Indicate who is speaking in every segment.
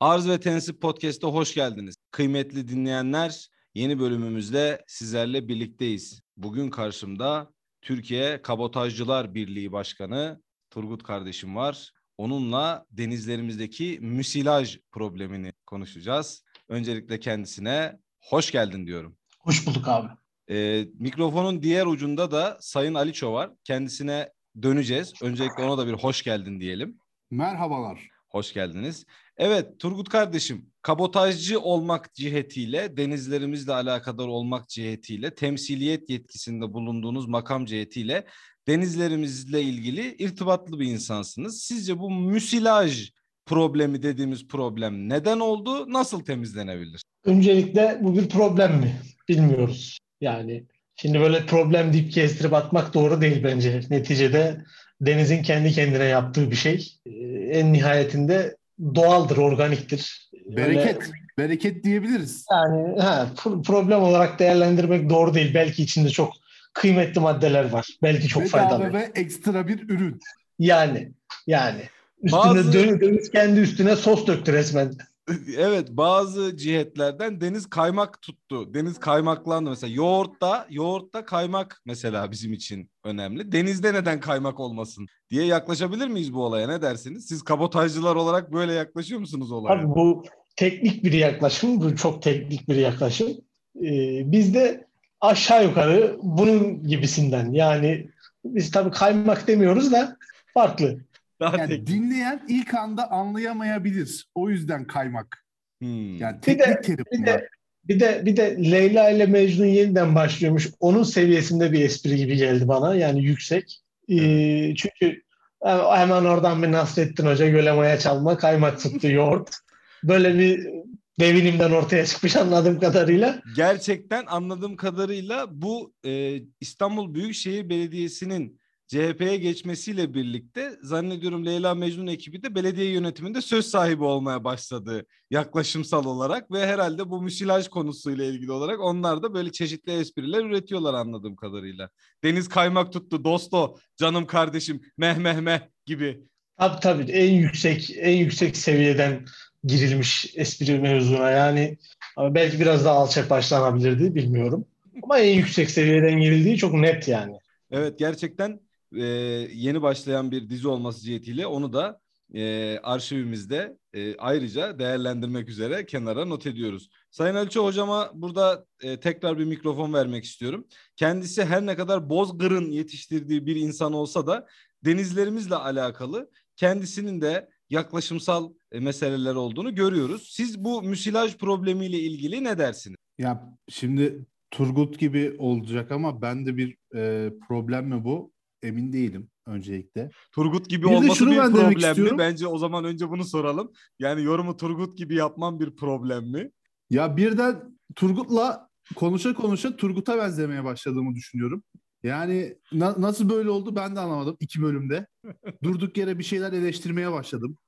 Speaker 1: Arz ve Tensip Podcast'a hoş geldiniz. Kıymetli dinleyenler, yeni bölümümüzde sizlerle birlikteyiz. Bugün karşımda Türkiye Kabotajcılar Birliği Başkanı Turgut kardeşim var. Onunla denizlerimizdeki müsilaj problemini konuşacağız. Öncelikle kendisine hoş geldin diyorum.
Speaker 2: Hoş bulduk abi.
Speaker 1: Ee, mikrofonun diğer ucunda da Sayın Aliço var. Kendisine döneceğiz. Öncelikle ona da bir hoş geldin diyelim.
Speaker 3: Merhabalar.
Speaker 1: Hoş geldiniz. Evet Turgut kardeşim, kabotajcı olmak cihetiyle, denizlerimizle alakadar olmak cihetiyle, temsiliyet yetkisinde bulunduğunuz makam cihetiyle denizlerimizle ilgili irtibatlı bir insansınız. Sizce bu müsilaj problemi dediğimiz problem neden oldu, nasıl temizlenebilir?
Speaker 2: Öncelikle bu bir problem mi? Bilmiyoruz. Yani şimdi böyle problem deyip kestirip atmak doğru değil bence. Neticede denizin kendi kendine yaptığı bir şey. Ee, en nihayetinde doğaldır, organiktir.
Speaker 3: Bereket, Öyle, bereket diyebiliriz.
Speaker 2: Yani ha, problem olarak değerlendirmek doğru değil. Belki içinde çok kıymetli maddeler var. Belki çok Bedava faydalı.
Speaker 3: ve ekstra bir ürün.
Speaker 2: Yani, yani. Üstüne Bazı... deniz kendi üstüne sos döktü resmen.
Speaker 1: Evet bazı cihetlerden deniz kaymak tuttu. Deniz kaymaklandı mesela. Yoğurtta, yoğurtta kaymak mesela bizim için önemli. Denizde neden kaymak olmasın diye yaklaşabilir miyiz bu olaya? Ne dersiniz? Siz kabotajcılar olarak böyle yaklaşıyor musunuz olaya?
Speaker 2: Abi bu teknik bir yaklaşım. Bu çok teknik bir yaklaşım. Ee, bizde aşağı yukarı bunun gibisinden. Yani biz tabii kaymak demiyoruz da farklı.
Speaker 3: Daha yani teknik. dinleyen ilk anda anlayamayabilir. O yüzden kaymak. Hmm. Yani teknik bir de, terim
Speaker 2: bir de, bir de bir de Leyla ile Mecnun yeniden başlıyormuş. Onun seviyesinde bir espri gibi geldi bana. Yani yüksek. Ee, çünkü hemen oradan bir Nasrettin Hoca gölemaya çalma, kaymak tuttu yoğurt. Böyle bir devinimden ortaya çıkmış anladığım kadarıyla.
Speaker 1: Gerçekten anladığım kadarıyla bu e, İstanbul Büyükşehir Belediyesi'nin CHP'ye geçmesiyle birlikte zannediyorum Leyla Mecnun ekibi de belediye yönetiminde söz sahibi olmaya başladı yaklaşımsal olarak ve herhalde bu müsilaj konusuyla ilgili olarak onlar da böyle çeşitli espriler üretiyorlar anladığım kadarıyla. Deniz kaymak tuttu dosto canım kardeşim meh meh meh gibi.
Speaker 2: Tabii tabii en yüksek en yüksek seviyeden girilmiş espri mevzuna yani belki biraz daha alçak başlanabilirdi bilmiyorum. Ama en yüksek seviyeden girildiği çok net yani.
Speaker 1: Evet gerçekten e, yeni başlayan bir dizi olması cihetiyle onu da e, arşivimizde e, ayrıca değerlendirmek üzere kenara not ediyoruz. Sayın Aliço hocama burada e, tekrar bir mikrofon vermek istiyorum. Kendisi her ne kadar Bozgır'ın yetiştirdiği bir insan olsa da denizlerimizle alakalı kendisinin de yaklaşımsal e, meseleler olduğunu görüyoruz. Siz bu müsilaj problemiyle ilgili ne dersiniz?
Speaker 3: Ya şimdi Turgut gibi olacak ama ben de bir e, problem mi bu? Emin değilim öncelikle.
Speaker 1: Turgut gibi bir olması bir problem mi? Bence o zaman önce bunu soralım. Yani yorumu Turgut gibi yapman bir problem mi?
Speaker 3: Ya birden Turgut'la konuşa konuşa Turgut'a benzemeye başladığımı düşünüyorum. Yani na- nasıl böyle oldu ben de anlamadım iki bölümde. Durduk yere bir şeyler eleştirmeye başladım.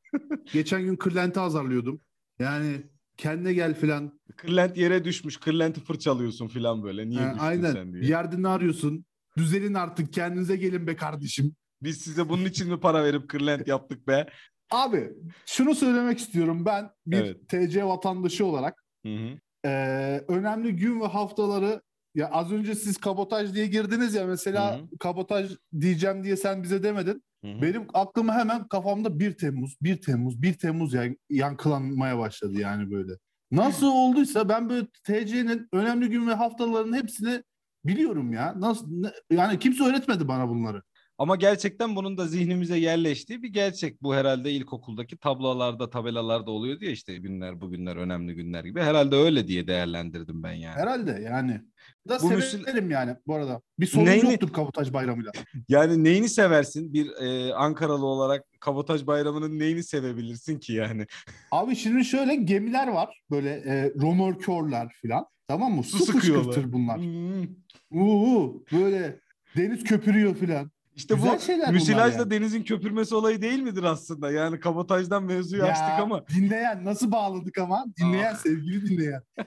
Speaker 3: Geçen gün Kırlent'i azarlıyordum. Yani kendine gel filan.
Speaker 1: Kırlent yere düşmüş. Kırlent'i fırçalıyorsun filan böyle. Niye ha, aynen. sen diye.
Speaker 3: Yerde ne arıyorsun? Düzelin artık kendinize gelin be kardeşim.
Speaker 1: Biz size bunun için mi para verip kırlent yaptık be?
Speaker 3: Abi şunu söylemek istiyorum ben bir evet. TC vatandaşı olarak. Hı hı. E, önemli gün ve haftaları ya az önce siz kabotaj diye girdiniz ya mesela hı hı. kabotaj diyeceğim diye sen bize demedin. Hı hı. Benim aklıma hemen kafamda 1 Temmuz, 1 Temmuz, 1 Temmuz yani yankılanmaya başladı yani böyle. Nasıl olduysa ben böyle TC'nin önemli gün ve haftalarının hepsini Biliyorum ya. Nasıl yani kimse öğretmedi bana bunları.
Speaker 1: Ama gerçekten bunun da zihnimize yerleştiği bir gerçek. Bu herhalde ilkokuldaki tablolarda, tabelalarda oluyor diye işte günler, bugünler önemli günler gibi. Herhalde öyle diye değerlendirdim ben yani.
Speaker 3: Herhalde yani. Da bu severim müsil... yani bu arada. Bir sorun neyini... yoktur Kabotaj Bayramı'yla.
Speaker 1: Yani neyini seversin? Bir e, Ankaralı olarak Kabotaj Bayramı'nın neyini sevebilirsin ki yani?
Speaker 3: Abi şimdi şöyle gemiler var. Böyle e, romörkörler falan. Tamam mı? Su, Su sıkıyorlar. bunlar. Hmm. Uuu böyle deniz köpürüyor filan.
Speaker 1: İşte Güzel bu müsilajla yani. denizin köpürmesi olayı değil midir aslında? Yani kabotajdan mevzuyu ya, açtık ama.
Speaker 3: Dinleyen nasıl bağladık ama? Dinleyen Aa. sevgili dinleyen.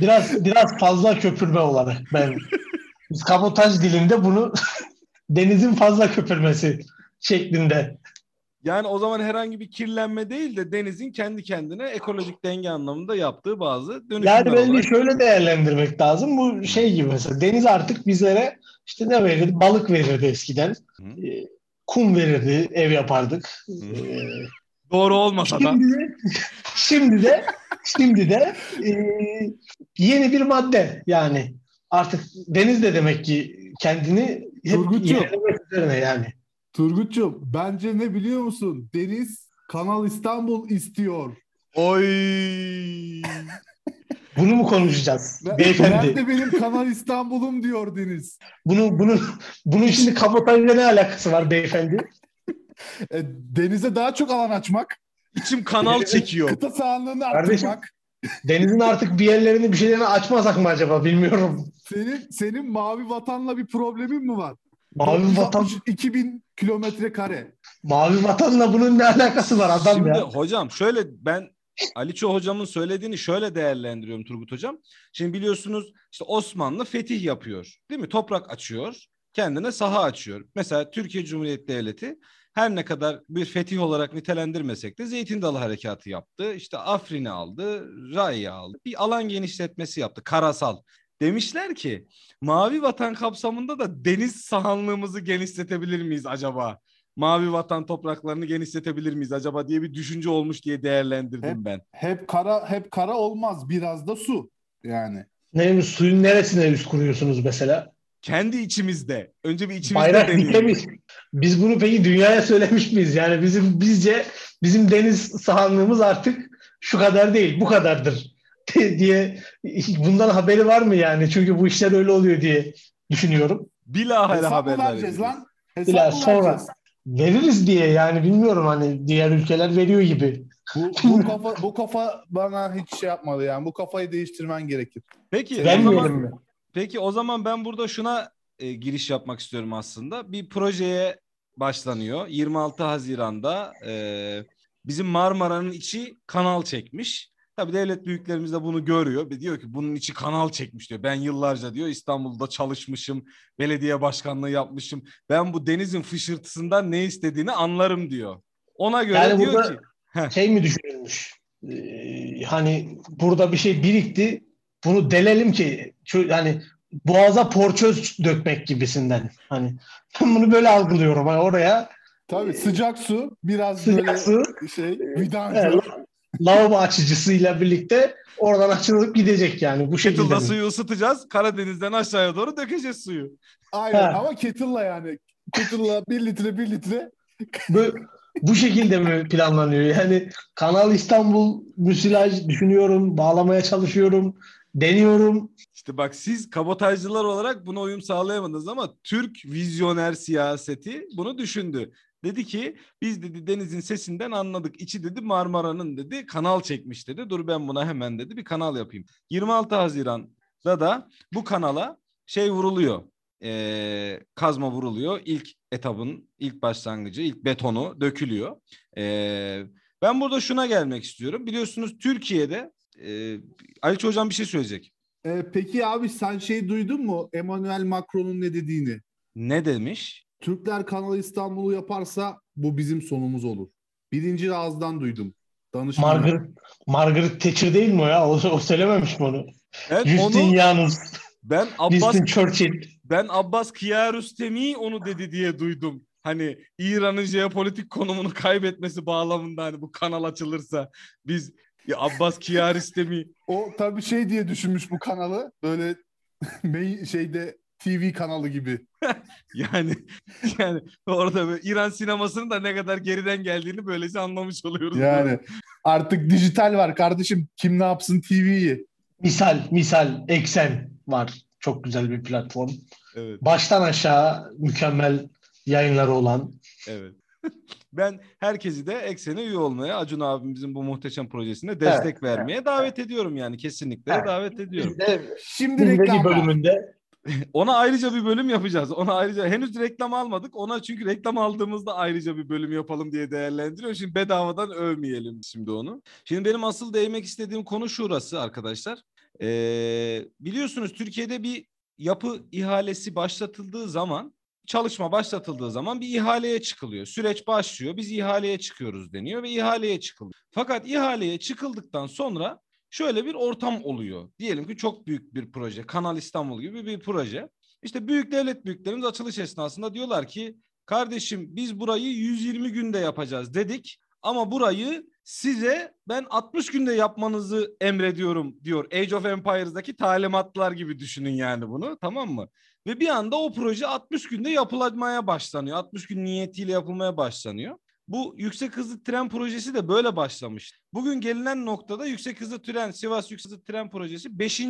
Speaker 2: biraz biraz fazla köpürme olarak ben biz kabotaj dilinde bunu denizin fazla köpürmesi şeklinde
Speaker 1: Yani o zaman herhangi bir kirlenme değil de denizin kendi kendine ekolojik denge anlamında yaptığı bazı dönüşümler
Speaker 2: Yani bence
Speaker 1: olarak.
Speaker 2: şöyle değerlendirmek lazım. Bu şey gibi mesela deniz artık bizlere işte ne verirdi? Balık verirdi eskiden.
Speaker 1: Hı.
Speaker 2: Ee, Kum verirdi, ev yapardık.
Speaker 1: Hı.
Speaker 2: Ee,
Speaker 1: Doğru olmasa da.
Speaker 2: Şimdi de, şimdi de, şimdi de e, yeni bir madde yani artık deniz de demek ki kendini hep yenilemek üzerine yani.
Speaker 3: Turgut'cum bence ne biliyor musun? Deniz Kanal İstanbul istiyor.
Speaker 1: Oy.
Speaker 2: Bunu mu konuşacağız
Speaker 3: Ne-
Speaker 2: beyefendi?
Speaker 3: Nerede benim Kanal İstanbul'um diyor Deniz.
Speaker 2: Bunu, bunun, bunun şimdi kabotajla ne alakası var beyefendi?
Speaker 3: E, denize daha çok alan açmak.
Speaker 1: İçim kanal çekiyor.
Speaker 3: Kıta sahanlığını
Speaker 2: Kardeşim,
Speaker 3: arttırmak.
Speaker 2: Denizin artık bir yerlerini bir şeylerini açmasak mı acaba bilmiyorum.
Speaker 3: Senin senin mavi vatanla bir problemin mi var?
Speaker 2: Mavi vatan
Speaker 3: 2000 kilometre kare.
Speaker 2: mavi vatanla bunun ne alakası var adam
Speaker 1: Şimdi
Speaker 2: ya?
Speaker 1: hocam şöyle ben Aliço hocamın söylediğini şöyle değerlendiriyorum Turgut hocam. Şimdi biliyorsunuz işte Osmanlı fetih yapıyor. Değil mi? Toprak açıyor. Kendine saha açıyor. Mesela Türkiye Cumhuriyeti Devleti her ne kadar bir fetih olarak nitelendirmesek de Zeytin Dalı Harekatı yaptı. İşte Afrin'i aldı, Ray'ı aldı. Bir alan genişletmesi yaptı. Karasal. Demişler ki Mavi Vatan kapsamında da deniz sahanlığımızı genişletebilir miyiz acaba? Mavi Vatan topraklarını genişletebilir miyiz acaba diye bir düşünce olmuş diye değerlendirdim
Speaker 3: Hep-
Speaker 1: ben.
Speaker 3: Hep kara hep kara olmaz. Biraz da su. Yani.
Speaker 2: Neymiş suyun neresine üst kuruyorsunuz mesela?
Speaker 1: Kendi içimizde. Önce bir içimizde
Speaker 2: Bayrak
Speaker 1: deneyelim.
Speaker 2: dikemiş. Biz bunu peki dünyaya söylemiş miyiz? Yani bizim bizce bizim deniz sahanlığımız artık şu kadar değil, bu kadardır diye bundan haberi var mı yani? Çünkü bu işler öyle oluyor diye düşünüyorum.
Speaker 1: Bilahare haberler
Speaker 3: vereceğiz lan? Hesap
Speaker 2: sonra
Speaker 3: vereceğiz?
Speaker 2: veririz diye yani bilmiyorum hani diğer ülkeler veriyor gibi.
Speaker 3: Bu, bu kafa bu kafa bana hiç şey yapmadı yani. Bu kafayı değiştirmen gerekir.
Speaker 1: Peki o
Speaker 2: Vermeyelim
Speaker 1: zaman
Speaker 2: mi?
Speaker 1: peki o zaman ben burada şuna e, giriş yapmak istiyorum aslında. Bir projeye başlanıyor. 26 Haziran'da e, bizim Marmara'nın içi kanal çekmiş. Tabii devlet büyüklerimiz de bunu görüyor ve diyor ki bunun içi kanal çekmiş diyor. Ben yıllarca diyor İstanbul'da çalışmışım, belediye başkanlığı yapmışım. Ben bu denizin fışırtısından ne istediğini anlarım diyor. Ona göre
Speaker 2: Yani
Speaker 1: diyor ki.
Speaker 2: Şey mi düşünülmüş? Ee, hani burada bir şey birikti. Bunu delelim ki şu, hani boğaza porçöz dökmek gibisinden. Hani ben bunu böyle algılıyorum. Hani oraya
Speaker 3: Tabii sıcak su biraz
Speaker 2: sıcak
Speaker 3: böyle
Speaker 2: su
Speaker 3: şey vidancı.
Speaker 2: Evet. Lavabo açıcısıyla birlikte oradan açılıp gidecek yani bu şekilde.
Speaker 1: kettle'da
Speaker 2: mi?
Speaker 1: suyu ısıtacağız. Karadeniz'den aşağıya doğru dökeceğiz suyu.
Speaker 3: Aynen
Speaker 2: Ha.
Speaker 3: ama kettle'la yani. Kettle'la bir litre bir litre.
Speaker 2: Bu, bu şekilde mi planlanıyor? Yani Kanal İstanbul müsilaj düşünüyorum, bağlamaya çalışıyorum, deniyorum.
Speaker 1: İşte bak siz kabotajcılar olarak buna uyum sağlayamadınız ama Türk vizyoner siyaseti bunu düşündü. Dedi ki biz dedi denizin sesinden anladık. İçi dedi Marmara'nın dedi kanal çekmiş dedi. Dur ben buna hemen dedi bir kanal yapayım. 26 Haziran'da da bu kanala şey vuruluyor. Ee, kazma vuruluyor. İlk etabın ilk başlangıcı, ilk betonu dökülüyor. Ee, ben burada şuna gelmek istiyorum. Biliyorsunuz Türkiye'de e, Ali Hocam bir şey söyleyecek.
Speaker 3: Ee, peki abi sen şey duydun mu Emmanuel Macron'un ne dediğini?
Speaker 1: Ne demiş?
Speaker 3: Türkler Kanal İstanbul'u yaparsa bu bizim sonumuz olur. Birinci ağızdan duydum. Danışmanım.
Speaker 2: Margaret, Margaret Thatcher değil mi o ya? O, o söylememiş mi onu?
Speaker 1: Evet,
Speaker 2: Justin
Speaker 1: onu
Speaker 2: Yalnız,
Speaker 1: ben Abbas
Speaker 2: Winston Churchill.
Speaker 1: ben Abbas Kiarostami onu dedi diye duydum. Hani İran'ın jeopolitik konumunu kaybetmesi bağlamında hani bu kanal açılırsa biz ya Abbas Kiarostami
Speaker 3: O tabii şey diye düşünmüş bu kanalı. Böyle şeyde TV kanalı gibi.
Speaker 1: yani yani orada böyle İran sinemasının da ne kadar geriden geldiğini böylece anlamış oluyoruz.
Speaker 3: Yani artık dijital var kardeşim. Kim ne yapsın TV'yi.
Speaker 2: Misal, misal, Eksen var. Çok güzel bir platform.
Speaker 1: Evet.
Speaker 2: Baştan aşağı mükemmel yayınları olan.
Speaker 1: Evet. Ben herkesi de Eksen'e üye olmaya, Acun abimizin bu muhteşem projesine destek
Speaker 2: Evet,
Speaker 1: vermeye davet ediyorum yani kesinlikle
Speaker 2: Evet.
Speaker 1: davet ediyorum.
Speaker 2: Biz de,
Speaker 3: Şimdi reklam
Speaker 2: bölümünde
Speaker 1: Ona ayrıca bir bölüm yapacağız. Ona ayrıca henüz reklam almadık. Ona çünkü reklam aldığımızda ayrıca bir bölüm yapalım diye değerlendiriyorum. Şimdi bedavadan övmeyelim şimdi onu. Şimdi benim asıl değinmek istediğim konu şurası arkadaşlar. Ee, biliyorsunuz Türkiye'de bir yapı ihalesi başlatıldığı zaman çalışma başlatıldığı zaman bir ihaleye çıkılıyor. Süreç başlıyor. Biz ihaleye çıkıyoruz deniyor ve ihaleye çıkılıyor. Fakat ihaleye çıkıldıktan sonra şöyle bir ortam oluyor. Diyelim ki çok büyük bir proje. Kanal İstanbul gibi bir proje. İşte büyük devlet büyüklerimiz açılış esnasında diyorlar ki kardeşim biz burayı 120 günde yapacağız dedik ama burayı size ben 60 günde yapmanızı emrediyorum diyor. Age of Empires'daki talimatlar gibi düşünün yani bunu tamam mı? Ve bir anda o proje 60 günde yapılmaya başlanıyor. 60 gün niyetiyle yapılmaya başlanıyor. Bu yüksek hızlı tren projesi de böyle başlamış. Bugün gelinen noktada yüksek hızlı tren, Sivas yüksek hızlı tren projesi 5.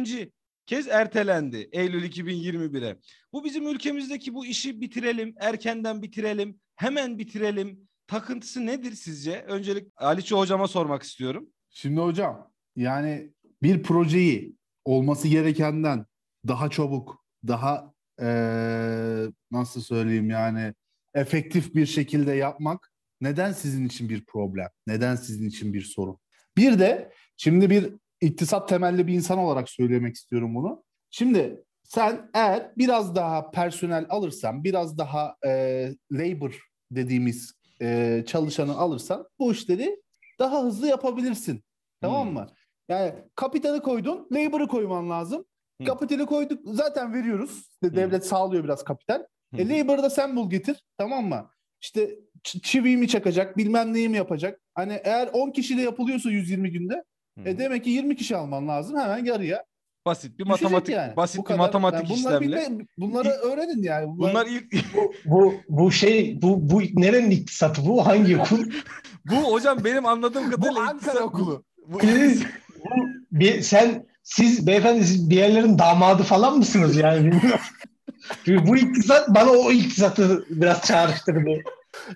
Speaker 1: kez ertelendi Eylül 2021'e. Bu bizim ülkemizdeki bu işi bitirelim, erkenden bitirelim, hemen bitirelim. Takıntısı nedir sizce? Öncelik Aliço hocama sormak istiyorum.
Speaker 3: Şimdi hocam yani bir projeyi olması gerekenden daha çabuk, daha ee, nasıl söyleyeyim yani efektif bir şekilde yapmak neden sizin için bir problem? Neden sizin için bir sorun? Bir de şimdi bir iktisat temelli bir insan olarak söylemek istiyorum bunu. Şimdi sen eğer biraz daha personel alırsan, biraz daha e, labor dediğimiz e, çalışanı alırsan bu işleri daha hızlı yapabilirsin. Tamam hmm. mı? Yani kapitali koydun, labor'ı koyman lazım. Hmm. Kapitali koyduk zaten veriyoruz. İşte devlet sağlıyor biraz kapital. Hmm. E, labor'ı da sen bul getir. Tamam mı? İşte çiviyi mi çakacak, bilmem neyi mi yapacak. Hani eğer 10 kişiyle yapılıyorsa 120 günde hmm. e demek ki 20 kişi alman lazım hemen yarıya.
Speaker 1: Basit bir matematik yani. basit bu bir kadar. matematik yani
Speaker 3: bunlar
Speaker 1: işlemle.
Speaker 3: De, bunları ilk, öğrenin yani.
Speaker 1: Bunlar, bunlar ilk
Speaker 2: bu, bu bu şey bu bu nerenin iktisatı bu hangi okul?
Speaker 1: bu hocam benim anladığım kadarıyla
Speaker 3: bu Ankara iktisat, okulu.
Speaker 2: Bu, bu, bir, sen siz beyefendi siz bir yerlerin damadı falan mısınız yani bu iktisat bana o iktisatı biraz çağrıştırdı.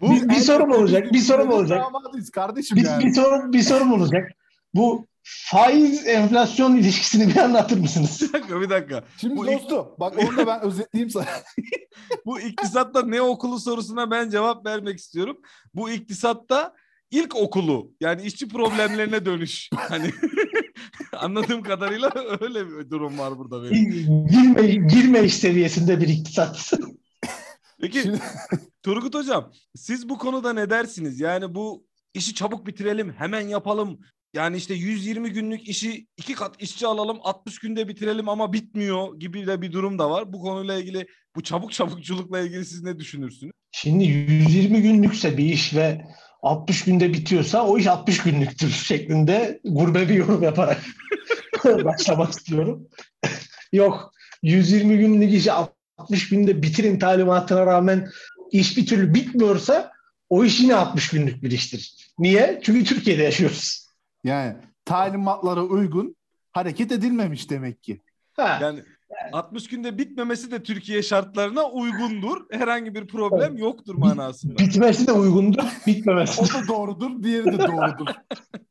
Speaker 2: Bu, bir, bir sorum olacak. Bir sorum olacak.
Speaker 3: Kardeşim
Speaker 2: bir, yani. bir sorum bir sorum olacak. Bu faiz enflasyon ilişkisini bir anlatır mısınız?
Speaker 1: Bir dakika bir dakika.
Speaker 3: Şimdi bu dostum ik... bak onu da ben özetleyeyim sana.
Speaker 1: bu iktisatta ne okulu sorusuna ben cevap vermek istiyorum. Bu iktisatta ilk okulu yani işçi problemlerine dönüş. Hani anladığım kadarıyla öyle bir durum var burada
Speaker 2: benim. Girme, girme iş seviyesinde bir iktisat.
Speaker 1: Peki Şimdi... Turgut Hocam siz bu konuda ne dersiniz? Yani bu işi çabuk bitirelim, hemen yapalım. Yani işte 120 günlük işi iki kat işçi alalım 60 günde bitirelim ama bitmiyor gibi de bir durum da var. Bu konuyla ilgili bu çabuk çabukçulukla ilgili siz ne düşünürsünüz?
Speaker 2: Şimdi 120 günlükse bir iş ve 60 günde bitiyorsa o iş 60 günlüktür şeklinde gurbe bir yorum yaparak başlamak istiyorum. Yok 120 günlük işi 60 günde bitirin talimatına rağmen iş bir türlü bitmiyorsa o iş yine 60 günlük bir iştir. Niye? Çünkü Türkiye'de yaşıyoruz.
Speaker 3: Yani talimatlara uygun hareket edilmemiş demek ki.
Speaker 1: Ha. Yani 60 günde bitmemesi de Türkiye şartlarına uygundur. Herhangi bir problem evet. yoktur manasında.
Speaker 2: Bitmesi de uygundur, bitmemesi.
Speaker 3: o da doğrudur, diğeri de doğrudur.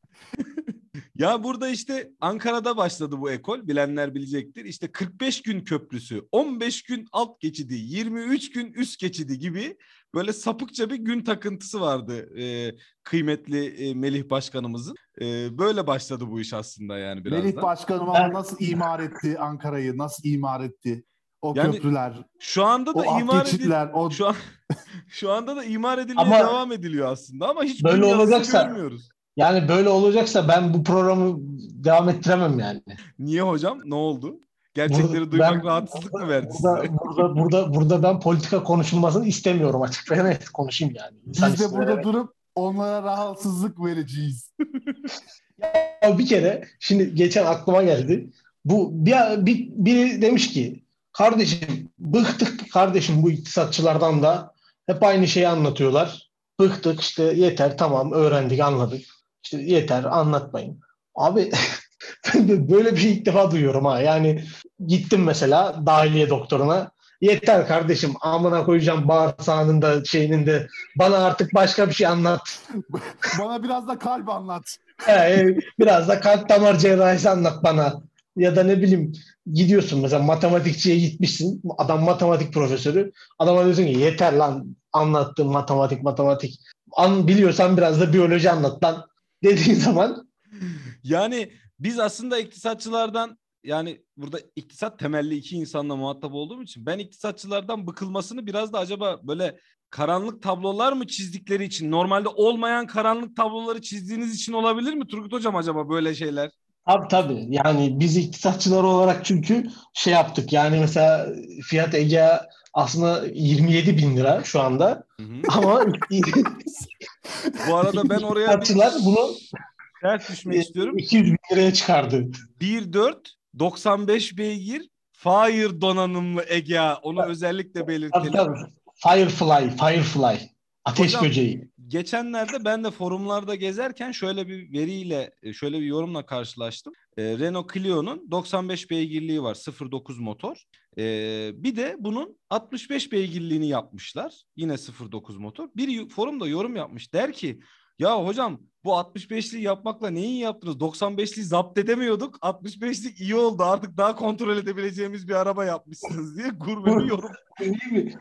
Speaker 1: Ya burada işte Ankara'da başladı bu ekol. Bilenler bilecektir. İşte 45 gün köprüsü, 15 gün alt geçidi, 23 gün üst geçidi gibi böyle sapıkça bir gün takıntısı vardı e, kıymetli e, Melih Başkanımızın. E, böyle başladı bu iş aslında yani biraz
Speaker 3: Melih Başkanım ama nasıl imar etti Ankara'yı, nasıl imar etti? O yani, köprüler.
Speaker 1: Şu anda da o imar ediliyor. O... Şu an şu anda da imar edilmeye ama devam ediliyor aslında ama hiç böyle olacaksa görmüyoruz.
Speaker 2: Yani böyle olacaksa ben bu programı devam ettiremem yani.
Speaker 1: Niye hocam? Ne oldu? Gerçekleri burada, duymak ben, rahatsızlık mı verdi
Speaker 2: burada, size? Burada, burada, burada ben politika konuşulmasını istemiyorum açık ve net konuşayım yani.
Speaker 3: İnsan Biz de burada vererek. durup onlara rahatsızlık vereceğiz.
Speaker 2: ya bir kere şimdi geçen aklıma geldi. Bu bir, bir biri demiş ki kardeşim bıktık kardeşim bu iktisatçılardan da hep aynı şeyi anlatıyorlar. Bıktık işte yeter tamam öğrendik anladık. İşte yeter anlatmayın. Abi böyle bir ilk defa duyuyorum ha. Yani gittim mesela dahiliye doktoruna. Yeter kardeşim amına koyacağım bağırsağının da şeyinin de bana artık başka bir şey anlat.
Speaker 3: bana biraz da kalp anlat.
Speaker 2: Ee, biraz da kalp damar cerrahisi anlat bana. Ya da ne bileyim gidiyorsun mesela matematikçiye gitmişsin. Adam matematik profesörü. Adama diyorsun ki yeter lan anlattığın matematik matematik. An, biliyorsan biraz da biyoloji anlat lan dediğin zaman.
Speaker 1: Yani biz aslında iktisatçılardan yani burada iktisat temelli iki insanla muhatap olduğum için ben iktisatçılardan bıkılmasını biraz da acaba böyle karanlık tablolar mı çizdikleri için normalde olmayan karanlık tabloları çizdiğiniz için olabilir mi Turgut Hocam acaba böyle şeyler?
Speaker 2: Tabii tabii. Yani biz iktisatçılar olarak çünkü şey yaptık. Yani mesela fiyat Ege aslında 27 bin lira şu anda. Hı hı. Ama
Speaker 1: bu arada ben oraya
Speaker 2: iktisatçılar bir... bunu
Speaker 1: ters düşmek istiyorum.
Speaker 2: 200 bin liraya çıkardı.
Speaker 1: 1.4 95 beygir Fire donanımlı Ege. Onu tabii. özellikle belirtelim. Tabii.
Speaker 2: Firefly, Firefly. Ateş Hocam, böceği.
Speaker 1: Geçenlerde ben de forumlarda gezerken şöyle bir veriyle, e, şöyle bir yorumla karşılaştım. Ee, Renault Clio'nun 95 beygirliği var, 0.9 motor. Ee, bir de bunun 65 beygirliğini yapmışlar. Yine 0.9 motor. Bir forumda yorum yapmış. Der ki ya hocam bu 65'liği yapmakla neyi yaptınız? 95'liği zapt edemiyorduk. 65'lik iyi oldu. Artık daha kontrol edebileceğimiz bir araba yapmışsınız diye gurme yorum.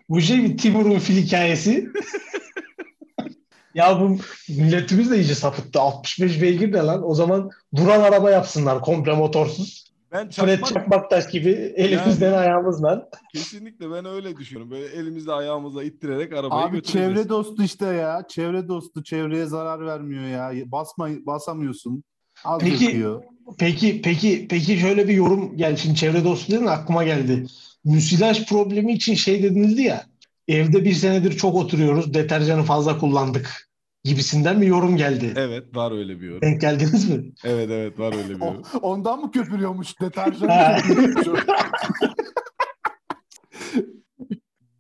Speaker 2: bu şey bir Timur'un fil hikayesi. ya bu milletimiz de iyice sapıttı. 65 beygir de lan. O zaman duran araba yapsınlar komple motorsuz. Ben çakmak, Fred Çakmaktaş gibi elimizden yani, ayağımızla.
Speaker 1: Kesinlikle ben öyle düşünüyorum. Böyle elimizle ayağımızla ittirerek arabayı
Speaker 3: Abi çevre dostu işte ya. Çevre dostu çevreye zarar vermiyor ya. Basma, basamıyorsun.
Speaker 2: Az peki, peki, peki, peki şöyle bir yorum yani şimdi çevre dostu dedin aklıma geldi. Müsilaj problemi için şey dediniz ya evde bir senedir çok oturuyoruz deterjanı fazla kullandık gibisinden bir yorum geldi.
Speaker 1: Evet var öyle bir yorum.
Speaker 2: Denk geldiniz mi?
Speaker 1: Evet evet var öyle bir yorum.
Speaker 3: ondan mı köpürüyormuş deterjan?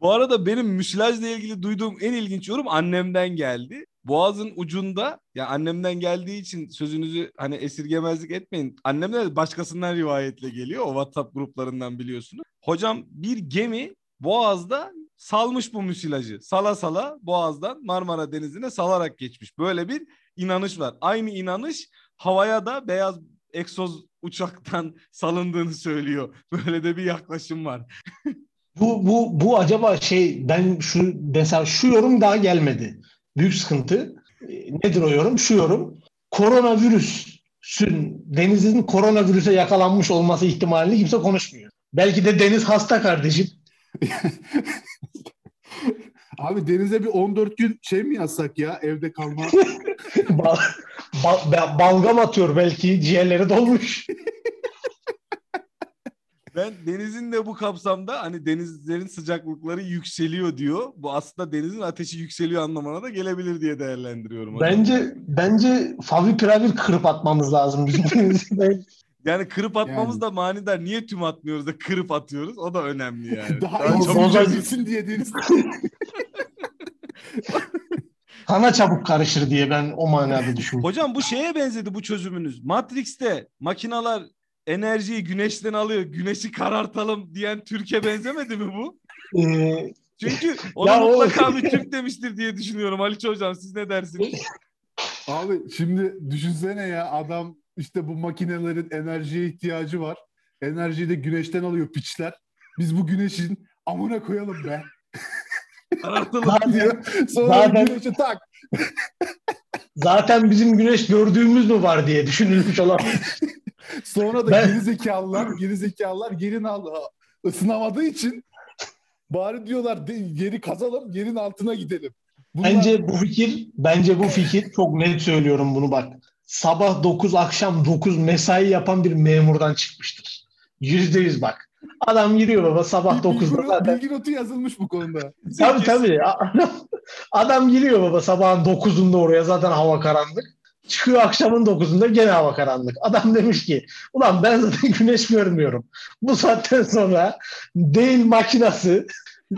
Speaker 1: Bu arada benim müsilajla ilgili duyduğum en ilginç yorum annemden geldi. Boğazın ucunda ya annemden geldiği için sözünüzü hani esirgemezlik etmeyin. Annemden de başkasından rivayetle geliyor. O WhatsApp gruplarından biliyorsunuz. Hocam bir gemi Boğaz'da salmış bu müsilajı. Sala sala Boğaz'dan Marmara Denizi'ne salarak geçmiş. Böyle bir inanış var. Aynı inanış havaya da beyaz egzoz uçaktan salındığını söylüyor. Böyle de bir yaklaşım var.
Speaker 2: bu bu bu acaba şey ben şu mesela şu yorum daha gelmedi. Büyük sıkıntı. Nedir o yorum? Şu yorum. Koronavirüsün denizin koronavirüse yakalanmış olması ihtimalini kimse konuşmuyor. Belki de deniz hasta kardeşim.
Speaker 3: Abi denize bir 14 gün şey mi yazsak ya evde kalma?
Speaker 2: bal, bal, balgam atıyor belki ciğerleri dolmuş.
Speaker 1: Ben denizin de bu kapsamda hani denizlerin sıcaklıkları yükseliyor diyor. Bu aslında denizin ateşi yükseliyor anlamına da gelebilir diye değerlendiriyorum.
Speaker 2: Bence hocam. bence favipiravir kırıp atmamız lazım
Speaker 1: Yani kırıp atmamız yani. da manidar. Niye tüm atmıyoruz da kırıp atıyoruz? O da önemli yani.
Speaker 3: Daha, Daha çabuk çözülsün diye deniz.
Speaker 2: Kana çabuk karışır diye ben o manada düşünüyorum.
Speaker 1: Hocam bu şeye benzedi bu çözümünüz. Matrix'te makinalar enerjiyi güneşten alıyor. Güneşi karartalım diyen Türkiye benzemedi mi bu? Ee, Çünkü ona mutlaka o... bir Türk demiştir diye düşünüyorum. Ali Hocam siz ne dersiniz?
Speaker 3: Abi şimdi düşünsene ya adam işte bu makinelerin enerjiye ihtiyacı var. Enerjiyi de güneşten alıyor piçler. Biz bu güneşin amına koyalım be.
Speaker 1: Karartalım diyor.
Speaker 3: Sonra zaten, güneşi tak.
Speaker 2: zaten bizim güneş gördüğümüz mü var diye düşünülmüş olan.
Speaker 3: Sonra da ben... geri zekalılar, geri zekalılar gelin al ısınamadığı için bari diyorlar geri kazalım, yerin altına gidelim.
Speaker 2: Bunlar... Bence bu fikir, bence bu fikir çok net söylüyorum bunu bak. Sabah 9 akşam 9 mesai yapan bir memurdan çıkmıştır. Yüzde yüz bak. Adam giriyor baba sabah 9'da
Speaker 3: bilgi, zaten. Bilgi notu yazılmış bu konuda.
Speaker 2: tabii tabii. Adam giriyor baba sabahın 9'unda oraya zaten hava karanlık. Çıkıyor akşamın 9'unda gene hava karanlık. Adam demiş ki ulan ben zaten güneş görmüyorum. Bu saatten sonra değil makinası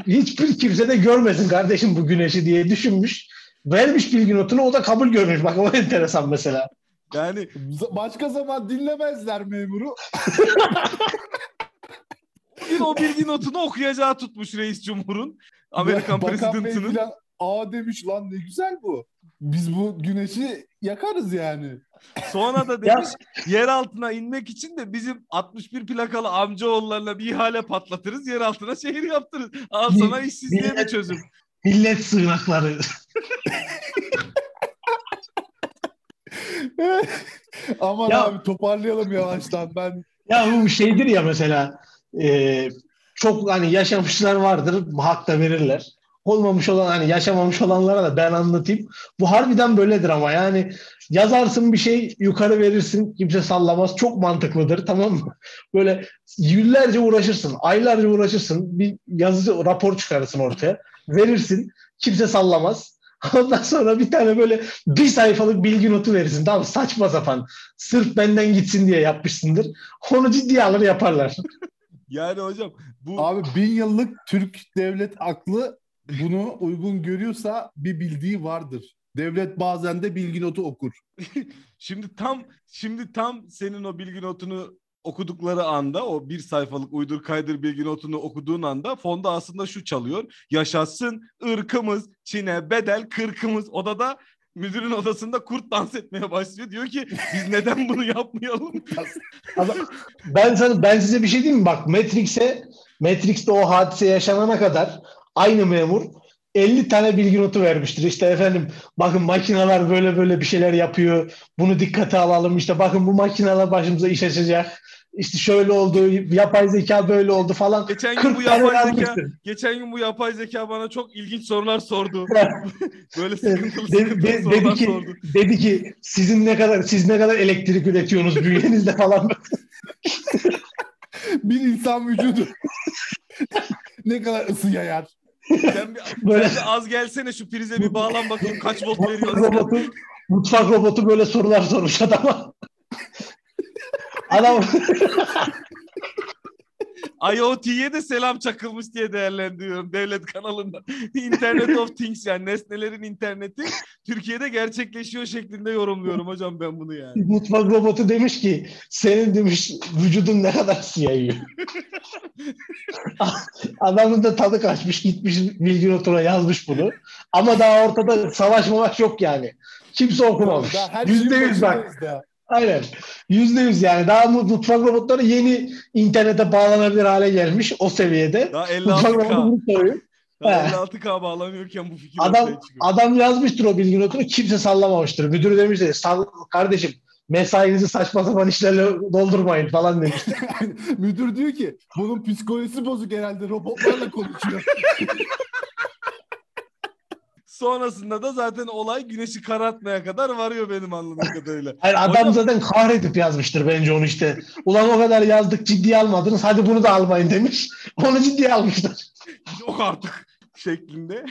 Speaker 2: hiçbir kimse de görmesin kardeşim bu güneşi diye düşünmüş. Vermiş bilgi notunu o da kabul görmüş. Bak o enteresan mesela.
Speaker 3: Yani başka zaman dinlemezler memuru.
Speaker 1: Bugün o bilgi notunu okuyacağı tutmuş reis cumhurun. Amerikan presidentinin.
Speaker 3: Aa demiş lan ne güzel bu. Biz bu güneşi yakarız yani.
Speaker 1: Sonra da demiş yer altına inmek için de bizim 61 plakalı amcaoğullarına bir ihale patlatırız. Yer altına şehir yaptırırız. Al sana işsizliğe de çözüm.
Speaker 2: Millet sığınakları.
Speaker 3: Aman ya, abi toparlayalım yavaştan. Ben
Speaker 2: Ya bu şeydir ya mesela e, çok hani yaşamışlar vardır hak da verirler. Olmamış olan hani yaşamamış olanlara da ben anlatayım. Bu harbiden böyledir ama yani yazarsın bir şey yukarı verirsin kimse sallamaz çok mantıklıdır tamam mı? Böyle yıllarca uğraşırsın aylarca uğraşırsın bir yazı rapor çıkarırsın ortaya verirsin kimse sallamaz. Ondan sonra bir tane böyle bir sayfalık bilgi notu verirsin. Tamam saçma sapan. Sırf benden gitsin diye yapmışsındır. Onu ciddiye alır yaparlar.
Speaker 1: Yani hocam bu...
Speaker 3: Abi bin yıllık Türk devlet aklı bunu uygun görüyorsa bir bildiği vardır. Devlet bazen de bilgi notu okur.
Speaker 1: şimdi tam şimdi tam senin o bilgi notunu okudukları anda o bir sayfalık uydur kaydır bilgi notunu okuduğun anda fonda aslında şu çalıyor. Yaşasın ırkımız Çin'e bedel kırkımız. Odada müdürün odasında kurt dans etmeye başlıyor. Diyor ki biz neden bunu yapmayalım?
Speaker 2: ben sana ben size bir şey diyeyim mi? Bak Matrix'e Matrix'te o hadise yaşanana kadar aynı memur 50 tane bilgi notu vermiştir. İşte efendim bakın makineler böyle böyle bir şeyler yapıyor. Bunu dikkate alalım. İşte bakın bu makineler başımıza iş açacak. İşte şöyle oldu, yapay zeka böyle oldu falan.
Speaker 1: Geçen gün bu yapay zeka, geçen gün bu yapay zeka bana çok ilginç sorular sordu. böyle sıkıntılı, de, sıkıntılı de, sorular
Speaker 2: dedi ki,
Speaker 1: sordu.
Speaker 2: Dedi ki sizin ne kadar siz ne kadar elektrik üretiyorsunuz bünyenizde falan.
Speaker 3: bir insan vücudu ne kadar ısı yayar.
Speaker 1: Sen bir, böyle... sen az gelsene şu prize bir bağlan bakayım kaç volt veriyor.
Speaker 2: Robotu, mutfak robotu böyle sorular sormuş adama. Adam
Speaker 1: IoT'ye de selam çakılmış diye değerlendiriyorum devlet kanalında. Internet of Things yani nesnelerin interneti Türkiye'de gerçekleşiyor şeklinde yorumluyorum hocam ben bunu yani.
Speaker 2: Mutfak robotu demiş ki senin demiş vücudun ne kadar siyahıyor. Adamın da tadı kaçmış gitmiş bilgi notuna yazmış bunu. Ama daha ortada savaş mavaş yok yani. Kimse okumamış. Yüzde yüz bak. Da. Aynen. Yüzde yüz yani. Daha mutfak robotları yeni internete bağlanabilir hale gelmiş o seviyede.
Speaker 1: Daha 56K. Daha 56K bağlanıyorken bu fikir
Speaker 2: adam, adam yazmıştır o bilgi notunu kimse sallamamıştır. Müdürü demiştir Sall kardeşim mesainizi saçma sapan işlerle doldurmayın falan demiştir.
Speaker 3: Müdür diyor ki bunun psikolojisi bozuk herhalde robotlarla konuşuyor.
Speaker 1: Sonrasında da zaten olay güneşi karartmaya kadar varıyor benim anladığım kadarıyla.
Speaker 2: Hayır adam Hocam... zaten kahredip yazmıştır bence onu işte. Ulan o kadar yazdık ciddiye almadınız hadi bunu da almayın demiş. Onu ciddiye almışlar.
Speaker 1: Yok artık şeklinde.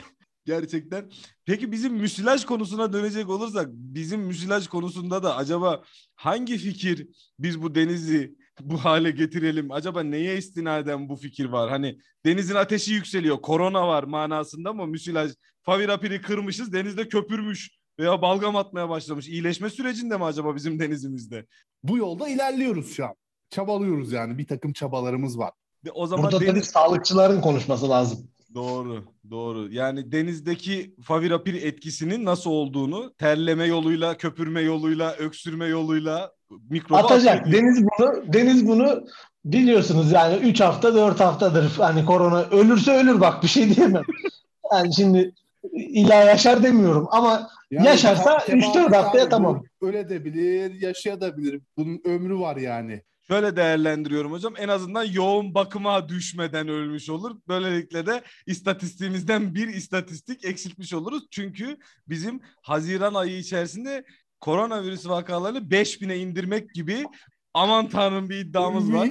Speaker 1: Gerçekten. Peki bizim müsilaj konusuna dönecek olursak bizim müsilaj konusunda da acaba hangi fikir biz bu denizi bu hale getirelim? Acaba neye istinaden bu fikir var? Hani denizin ateşi yükseliyor, korona var manasında mı müsilaj Favirapir'i kırmışız denizde köpürmüş veya balgam atmaya başlamış. İyileşme sürecinde mi acaba bizim denizimizde?
Speaker 3: Bu yolda ilerliyoruz şu an. Çabalıyoruz yani bir takım çabalarımız var.
Speaker 2: O zaman Burada deniz... tabii sağlıkçıların konuşması lazım.
Speaker 1: Doğru, doğru. Yani denizdeki favirapir etkisinin nasıl olduğunu terleme yoluyla, köpürme yoluyla, öksürme yoluyla
Speaker 2: mikroba atacak. Atıyor. Deniz bunu deniz bunu biliyorsunuz yani 3 hafta 4 haftadır hani korona ölürse ölür bak bir şey diyemem. yani şimdi illa yaşar demiyorum ama yani yaşarsa 3-4 haftaya tamam.
Speaker 3: Öyle de bilir, yaşayabilir. Bunun ömrü var yani.
Speaker 1: Şöyle değerlendiriyorum hocam. En azından yoğun bakıma düşmeden ölmüş olur. Böylelikle de istatistiğimizden bir istatistik eksiltmiş oluruz. Çünkü bizim Haziran ayı içerisinde koronavirüs vakalarını 5000'e indirmek gibi aman tanrım bir iddiamız var.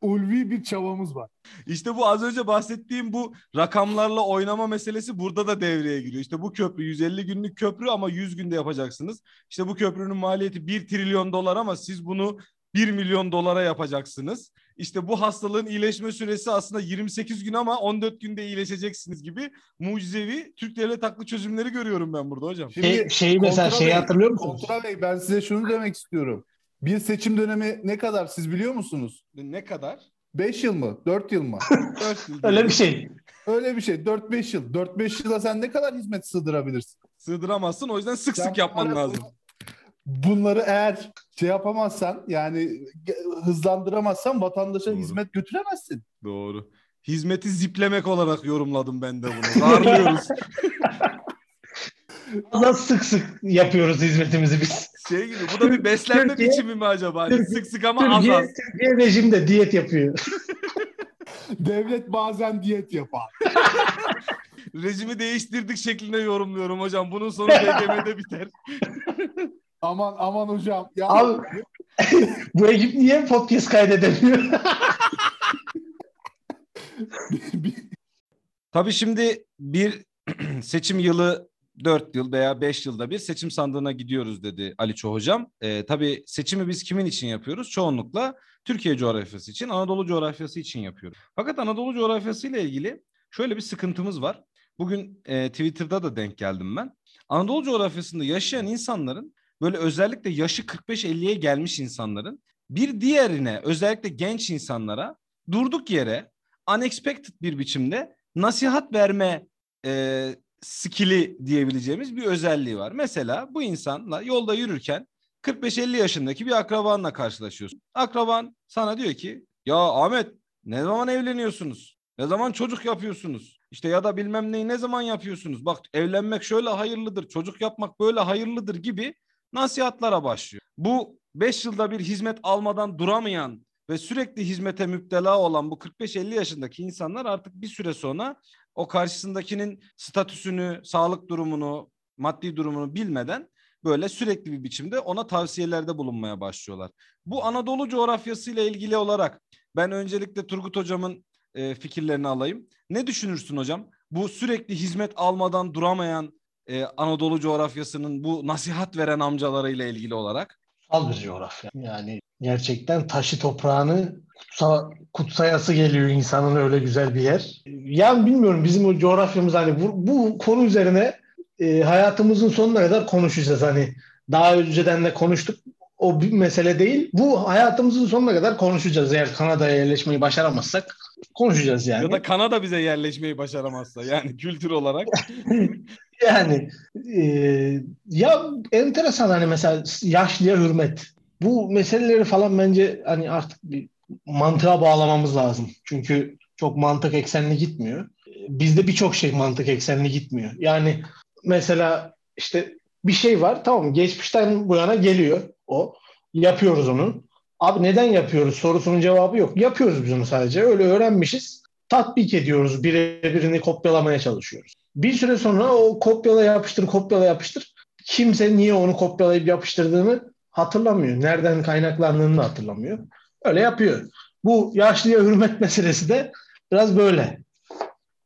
Speaker 3: Ulvi bir çabamız var.
Speaker 1: İşte bu az önce bahsettiğim bu rakamlarla oynama meselesi burada da devreye giriyor. İşte bu köprü 150 günlük köprü ama 100 günde yapacaksınız. İşte bu köprünün maliyeti 1 trilyon dolar ama siz bunu 1 milyon dolara yapacaksınız. İşte bu hastalığın iyileşme süresi aslında 28 gün ama 14 günde iyileşeceksiniz gibi mucizevi Türk devlet haklı çözümleri görüyorum ben burada hocam.
Speaker 2: Şimdi şey, şeyi mesela şeyi hatırlıyor musunuz?
Speaker 3: Kontra Bey ben size şunu demek istiyorum. Bir seçim dönemi ne kadar siz biliyor musunuz?
Speaker 1: Ne kadar?
Speaker 3: 5 yıl mı? 4 yıl mı?
Speaker 2: 4 yıl. Öyle bir şey.
Speaker 3: Öyle bir şey. 4-5 yıl. 4-5 yıla sen ne kadar hizmet sığdırabilirsin?
Speaker 1: Sığdıramazsın. O yüzden sık sık yapman lazım.
Speaker 3: Bunları eğer şey yapamazsan yani hızlandıramazsan vatandaşa Doğru. hizmet götüremezsin.
Speaker 1: Doğru. Hizmeti ziplemek olarak yorumladım ben de bunu. Darlıyoruz.
Speaker 2: Nasıl sık sık yapıyoruz hizmetimizi biz?
Speaker 1: Şey gibi bu da bir beslenme
Speaker 2: Türkiye-
Speaker 1: biçimi mi acaba? Hani
Speaker 2: Türkiye-
Speaker 1: sık sık ama az
Speaker 2: Türkiye,
Speaker 1: az.
Speaker 2: Türkiye rejimde diyet yapıyor.
Speaker 3: Devlet bazen diyet yapar.
Speaker 1: Rejimi değiştirdik şeklinde yorumluyorum hocam. Bunun sonu BGM'de biter.
Speaker 3: Aman aman hocam. Ya,
Speaker 2: Abi bu ekip niye podcast kaydedemiyor?
Speaker 1: Tabii şimdi bir seçim yılı 4 yıl veya 5 yılda bir seçim sandığına gidiyoruz dedi Ali Ço hocam. Ee, tabii seçimi biz kimin için yapıyoruz? Çoğunlukla Türkiye coğrafyası için, Anadolu coğrafyası için yapıyoruz. Fakat Anadolu coğrafyası ile ilgili şöyle bir sıkıntımız var. Bugün e, Twitter'da da denk geldim ben. Anadolu coğrafyasında yaşayan insanların böyle özellikle yaşı 45-50'ye gelmiş insanların bir diğerine özellikle genç insanlara durduk yere unexpected bir biçimde nasihat verme e, skill'i diyebileceğimiz bir özelliği var. Mesela bu insanla yolda yürürken 45-50 yaşındaki bir akrabanla karşılaşıyorsun. Akraban sana diyor ki ya Ahmet ne zaman evleniyorsunuz? Ne zaman çocuk yapıyorsunuz? İşte ya da bilmem neyi ne zaman yapıyorsunuz? Bak evlenmek şöyle hayırlıdır, çocuk yapmak böyle hayırlıdır gibi nasihatlara başlıyor. Bu 5 yılda bir hizmet almadan duramayan ve sürekli hizmete müptela olan bu 45-50 yaşındaki insanlar artık bir süre sonra o karşısındakinin statüsünü, sağlık durumunu, maddi durumunu bilmeden böyle sürekli bir biçimde ona tavsiyelerde bulunmaya başlıyorlar. Bu Anadolu coğrafyası ile ilgili olarak ben öncelikle Turgut hocamın e, fikirlerini alayım. Ne düşünürsün hocam? Bu sürekli hizmet almadan duramayan e, Anadolu coğrafyasının bu nasihat veren amcalarıyla ilgili olarak.
Speaker 2: Kutsal bir coğrafya. Yani gerçekten taşı toprağını kutsa, kutsayası geliyor insanın öyle güzel bir yer. Yani bilmiyorum bizim o coğrafyamız hani bu, bu konu üzerine e, hayatımızın sonuna kadar konuşacağız. Hani daha önceden de konuştuk. O bir mesele değil. Bu hayatımızın sonuna kadar konuşacağız. Eğer Kanada'ya yerleşmeyi başaramazsak konuşacağız yani.
Speaker 1: Ya da Kanada bize yerleşmeyi başaramazsa yani kültür olarak.
Speaker 2: Yani e, ya enteresan hani mesela yaşlıya hürmet. Bu meseleleri falan bence hani artık bir mantığa bağlamamız lazım. Çünkü çok mantık eksenli gitmiyor. Bizde birçok şey mantık eksenli gitmiyor. Yani mesela işte bir şey var tamam? Geçmişten bu yana geliyor o. Yapıyoruz onu. Abi neden yapıyoruz sorusunun cevabı yok. Yapıyoruz biz onu sadece. Öyle öğrenmişiz. Tatbik ediyoruz. Birebirini kopyalamaya çalışıyoruz. Bir süre sonra o kopyala yapıştır kopyala yapıştır. Kimse niye onu kopyalayıp yapıştırdığını hatırlamıyor. Nereden kaynaklandığını da hatırlamıyor. Öyle yapıyor. Bu yaşlıya hürmet meselesi de biraz böyle.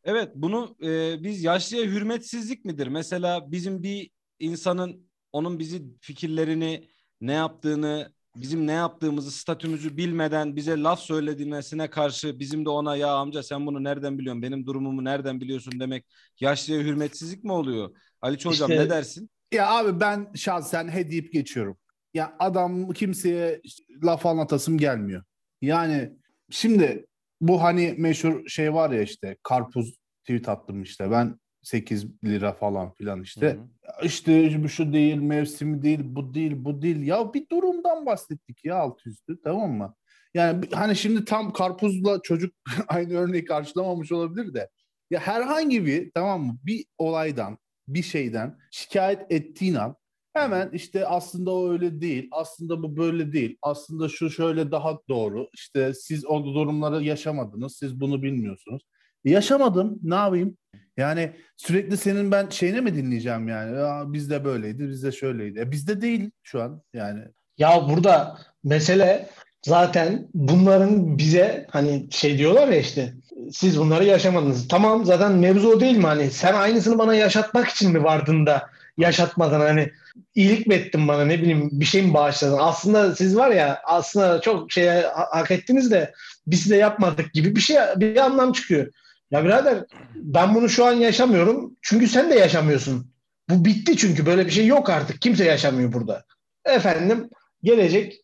Speaker 1: Evet bunu e, biz yaşlıya hürmetsizlik midir? Mesela bizim bir insanın onun bizi fikirlerini ne yaptığını bizim ne yaptığımızı statümüzü bilmeden bize laf söylediğine karşı bizim de ona ya amca sen bunu nereden biliyorsun benim durumumu nereden biliyorsun demek yaşlıya hürmetsizlik mi oluyor? Ali Hocam
Speaker 2: İşte-
Speaker 1: ne dersin?
Speaker 3: Ya abi ben şahsen he deyip geçiyorum. Ya adam kimseye laf anlatasım gelmiyor. Yani şimdi bu hani meşhur şey var ya işte karpuz tweet attım işte ben 8 lira falan filan işte.
Speaker 1: Hı hı.
Speaker 3: İşte şu değil, mevsimi değil, bu değil, bu değil. Ya bir durumdan bahsettik ya alt üstü tamam mı? Yani hani şimdi tam karpuzla çocuk aynı örneği karşılamamış olabilir de. Ya herhangi bir tamam mı bir olaydan, bir şeyden şikayet ettiğin an hemen işte aslında o öyle değil, aslında bu böyle değil, aslında şu şöyle daha doğru. İşte siz o durumları yaşamadınız, siz bunu bilmiyorsunuz. Yaşamadım, ne yapayım? Yani sürekli senin ben şeyine mi dinleyeceğim yani? Ya bizde böyleydi, bizde şöyleydi. E bizde değil şu an yani.
Speaker 2: Ya burada mesele zaten bunların bize hani şey diyorlar ya işte siz bunları yaşamadınız. Tamam zaten mevzu o değil mi? Hani sen aynısını bana yaşatmak için mi vardın da yaşatmadın hani iyilik mi ettin bana ne bileyim bir şey mi bağışladın? Aslında siz var ya aslında çok şey ha- hak ettiniz de biz de yapmadık gibi bir şey bir anlam çıkıyor. Ya birader ben bunu şu an yaşamıyorum çünkü sen de yaşamıyorsun. Bu bitti çünkü böyle bir şey yok artık. Kimse yaşamıyor burada. Efendim gelecek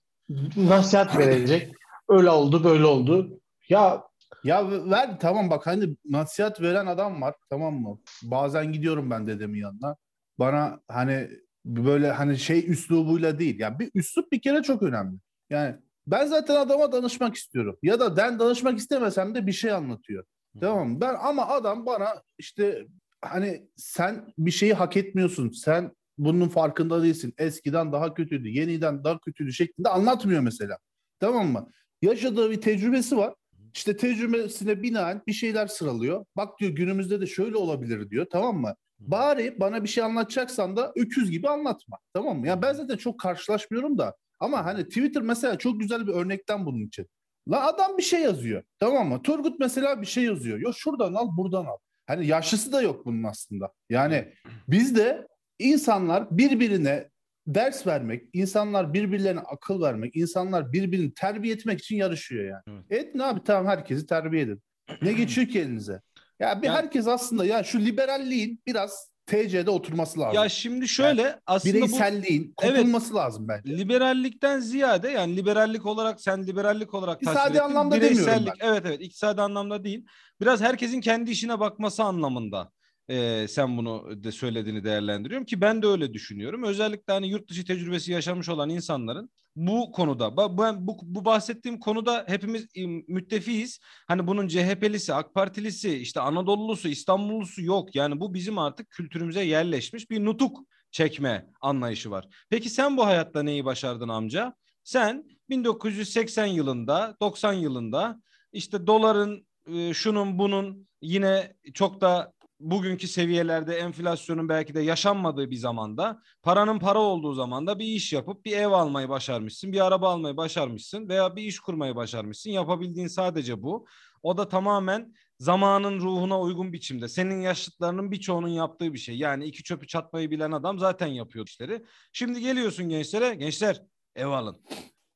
Speaker 2: nasihat verecek. Öyle oldu böyle oldu. Ya
Speaker 3: Ya ver tamam bak hani nasihat veren adam var tamam mı? Bazen gidiyorum ben dedemin yanına. Bana hani böyle hani şey üslubuyla değil. Yani bir üslup bir kere çok önemli. Yani ben zaten adama danışmak istiyorum. Ya da ben danışmak istemesem de bir şey anlatıyor. Tamam mı? Ben ama adam bana işte hani sen bir şeyi hak etmiyorsun. Sen bunun farkında değilsin. Eskiden daha kötüydü, yeniden daha kötüydü şeklinde anlatmıyor mesela. Tamam mı? Yaşadığı bir tecrübesi var. İşte tecrübesine binaen bir şeyler sıralıyor. Bak diyor günümüzde de şöyle olabilir diyor tamam mı? Bari bana bir şey anlatacaksan da öküz gibi anlatma. Tamam mı? Ya ben zaten çok karşılaşmıyorum da ama hani Twitter mesela çok güzel bir örnekten bunun için. La adam bir şey yazıyor. Tamam mı? Turgut mesela bir şey yazıyor. Yok şuradan al, buradan al. Hani yaşlısı da yok bunun aslında. Yani bizde insanlar birbirine ders vermek, insanlar birbirlerine akıl vermek, insanlar birbirini terbiye etmek için yarışıyor yani. Evet. Et ne abi tamam herkesi terbiye edin. Ne geçiyor ki elinize? Ya bir yani, herkes aslında ya şu liberalliğin biraz TC'de oturması lazım.
Speaker 1: Ya şimdi şöyle yani aslında
Speaker 3: bireyselliğin bu, kurtulması evet, lazım bence.
Speaker 1: Liberallikten ziyade yani liberallik olarak sen liberallik olarak
Speaker 3: İktisadi anlamda demiyorum ben.
Speaker 1: Evet evet iktisadi anlamda değil. Biraz herkesin kendi işine bakması anlamında e, sen bunu de söylediğini değerlendiriyorum ki ben de öyle düşünüyorum. Özellikle hani yurt dışı tecrübesi yaşamış olan insanların bu konuda ben bu, bu bahsettiğim konuda hepimiz müttefiyiz. Hani bunun CHP'lisi, AK Partilisi, işte Anadolu'lusu, İstanbullusu yok. Yani bu bizim artık kültürümüze yerleşmiş bir nutuk çekme anlayışı var. Peki sen bu hayatta neyi başardın amca? Sen 1980 yılında, 90 yılında işte doların şunun bunun yine çok da bugünkü seviyelerde enflasyonun belki de yaşanmadığı bir zamanda paranın para olduğu zamanda bir iş yapıp bir ev almayı başarmışsın, bir araba almayı başarmışsın veya bir iş kurmayı başarmışsın. Yapabildiğin sadece bu. O da tamamen zamanın ruhuna uygun biçimde. Senin yaşıtlarının birçoğunun yaptığı bir şey. Yani iki çöpü çatmayı bilen adam zaten yapıyor işleri. Şimdi geliyorsun gençlere, gençler ev alın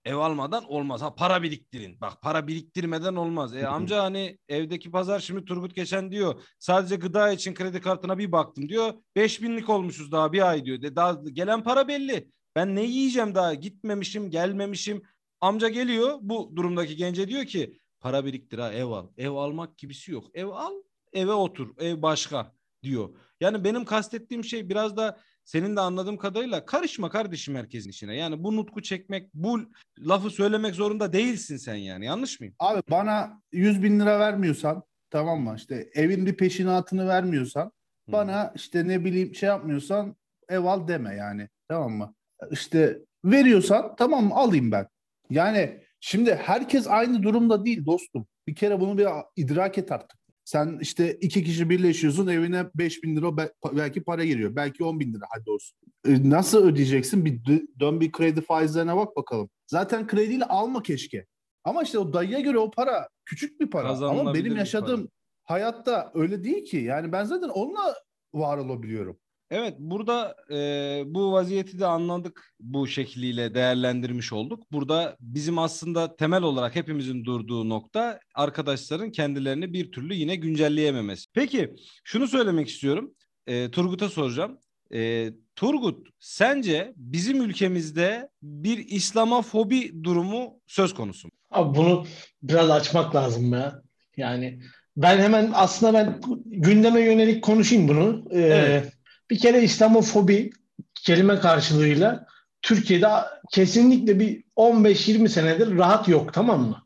Speaker 1: ev almadan olmaz. Ha para biriktirin. Bak para biriktirmeden olmaz. E amca hani evdeki pazar şimdi Turgut geçen diyor. Sadece gıda için kredi kartına bir baktım diyor. 5000'lik olmuşuz daha bir ay diyor. De daha gelen para belli. Ben ne yiyeceğim daha? Gitmemişim, gelmemişim. Amca geliyor bu durumdaki gence diyor ki para biriktir ha ev al. Ev almak gibisi yok. Ev al, eve otur. Ev başka diyor. Yani benim kastettiğim şey biraz da senin de anladığım kadarıyla karışma kardeşim herkesin işine. Yani bu nutku çekmek, bu lafı söylemek zorunda değilsin sen yani. Yanlış mıyım?
Speaker 3: Abi bana 100 bin lira vermiyorsan tamam mı? İşte evin bir peşinatını vermiyorsan Hı. bana işte ne bileyim şey yapmıyorsan ev al deme yani. Tamam mı? İşte veriyorsan tamam mı alayım ben. Yani şimdi herkes aynı durumda değil dostum. Bir kere bunu bir idrak et artık. Sen işte iki kişi birleşiyorsun evine 5 bin lira belki para giriyor. Belki 10 bin lira hadi olsun. E, nasıl ödeyeceksin? Bir dön bir kredi faizlerine bak bakalım. Zaten krediyle alma keşke. Ama işte o dayıya göre o para küçük bir para. Ama benim yaşadığım hayatta öyle değil ki. Yani ben zaten onunla var olabiliyorum.
Speaker 1: Evet burada e, bu vaziyeti de anladık bu şekliyle değerlendirmiş olduk. Burada bizim aslında temel olarak hepimizin durduğu nokta arkadaşların kendilerini bir türlü yine güncelleyememesi. Peki şunu söylemek istiyorum. E, Turgut'a soracağım. E, Turgut sence bizim ülkemizde bir İslamofobi durumu söz konusu mu?
Speaker 2: Abi bunu biraz açmak lazım ya. Yani ben hemen aslında ben gündeme yönelik konuşayım bunu. Ee, evet bir kere İslamofobi kelime karşılığıyla Türkiye'de kesinlikle bir 15-20 senedir rahat yok tamam mı?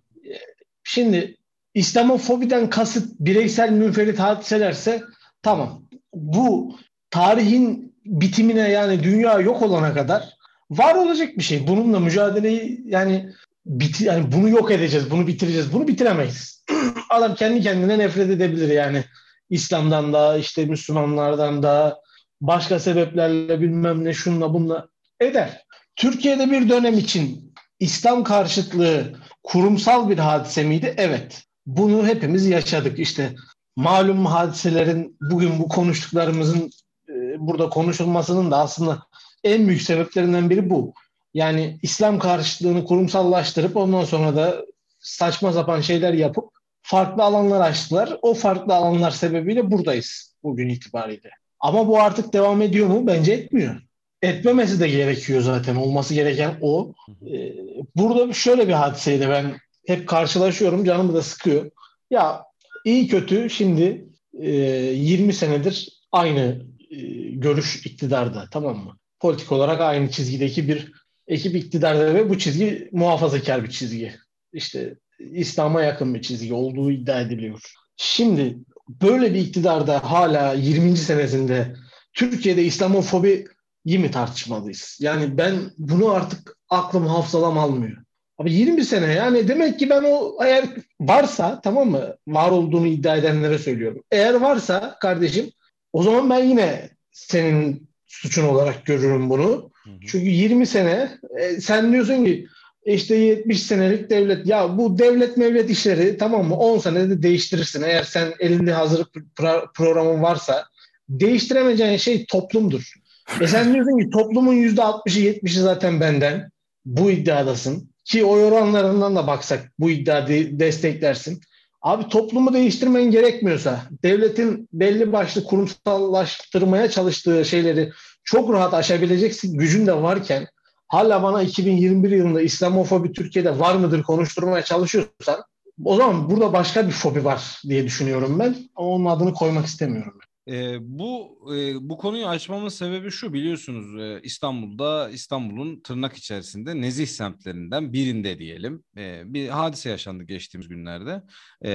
Speaker 2: Şimdi İslamofobiden kasıt bireysel münferit hadiselerse tamam. Bu tarihin bitimine yani dünya yok olana kadar var olacak bir şey. Bununla mücadeleyi yani biti, yani bunu yok edeceğiz, bunu bitireceğiz. Bunu bitiremeyiz. Adam kendi kendine nefret edebilir yani. İslam'dan da işte Müslümanlardan da başka sebeplerle bilmem ne şunla bunla eder. Türkiye'de bir dönem için İslam karşıtlığı kurumsal bir hadise miydi? Evet. Bunu hepimiz yaşadık. İşte malum hadiselerin bugün bu konuştuklarımızın e, burada konuşulmasının da aslında en büyük sebeplerinden biri bu. Yani İslam karşıtlığını kurumsallaştırıp ondan sonra da saçma sapan şeyler yapıp farklı alanlar açtılar. O farklı alanlar sebebiyle buradayız bugün itibariyle. Ama bu artık devam ediyor mu? Bence etmiyor. Etmemesi de gerekiyor zaten. Olması gereken o. Ee, burada şöyle bir hadiseyle ben hep karşılaşıyorum. Canımı da sıkıyor. Ya iyi kötü şimdi e, 20 senedir aynı e, görüş iktidarda tamam mı? Politik olarak aynı çizgideki bir ekip iktidarda ve bu çizgi muhafazakar bir çizgi. İşte İslam'a yakın bir çizgi olduğu iddia ediliyor. Şimdi böyle bir iktidarda hala 20. senesinde Türkiye'de İslamofobi iyi mi tartışmalıyız? Yani ben bunu artık aklım hafızalam almıyor. Abi 20 sene yani demek ki ben o eğer varsa tamam mı var olduğunu iddia edenlere söylüyorum. Eğer varsa kardeşim o zaman ben yine senin suçun olarak görürüm bunu. Hı hı. Çünkü 20 sene e, sen diyorsun ki işte 70 senelik devlet ya bu devlet mevlet işleri tamam mı 10 senede değiştirirsin. Eğer sen elinde hazır pro- programın varsa değiştiremeyeceğin şey toplumdur. E sen diyorsun ki toplumun %60'ı 70'i zaten benden. Bu iddiadasın. Ki oy oranlarından da baksak bu iddiayı desteklersin. Abi toplumu değiştirmen gerekmiyorsa, devletin belli başlı kurumsallaştırmaya çalıştığı şeyleri çok rahat aşabilecek gücün de varken hala bana 2021 yılında İslamofobi Türkiye'de var mıdır konuşturmaya çalışıyorsan o zaman burada başka bir fobi var diye düşünüyorum ben. Ama onun adını koymak istemiyorum.
Speaker 1: E, bu e, bu konuyu açmamın sebebi şu biliyorsunuz e, İstanbul'da İstanbul'un tırnak içerisinde nezih semtlerinden birinde diyelim e, bir hadise yaşandı geçtiğimiz günlerde e,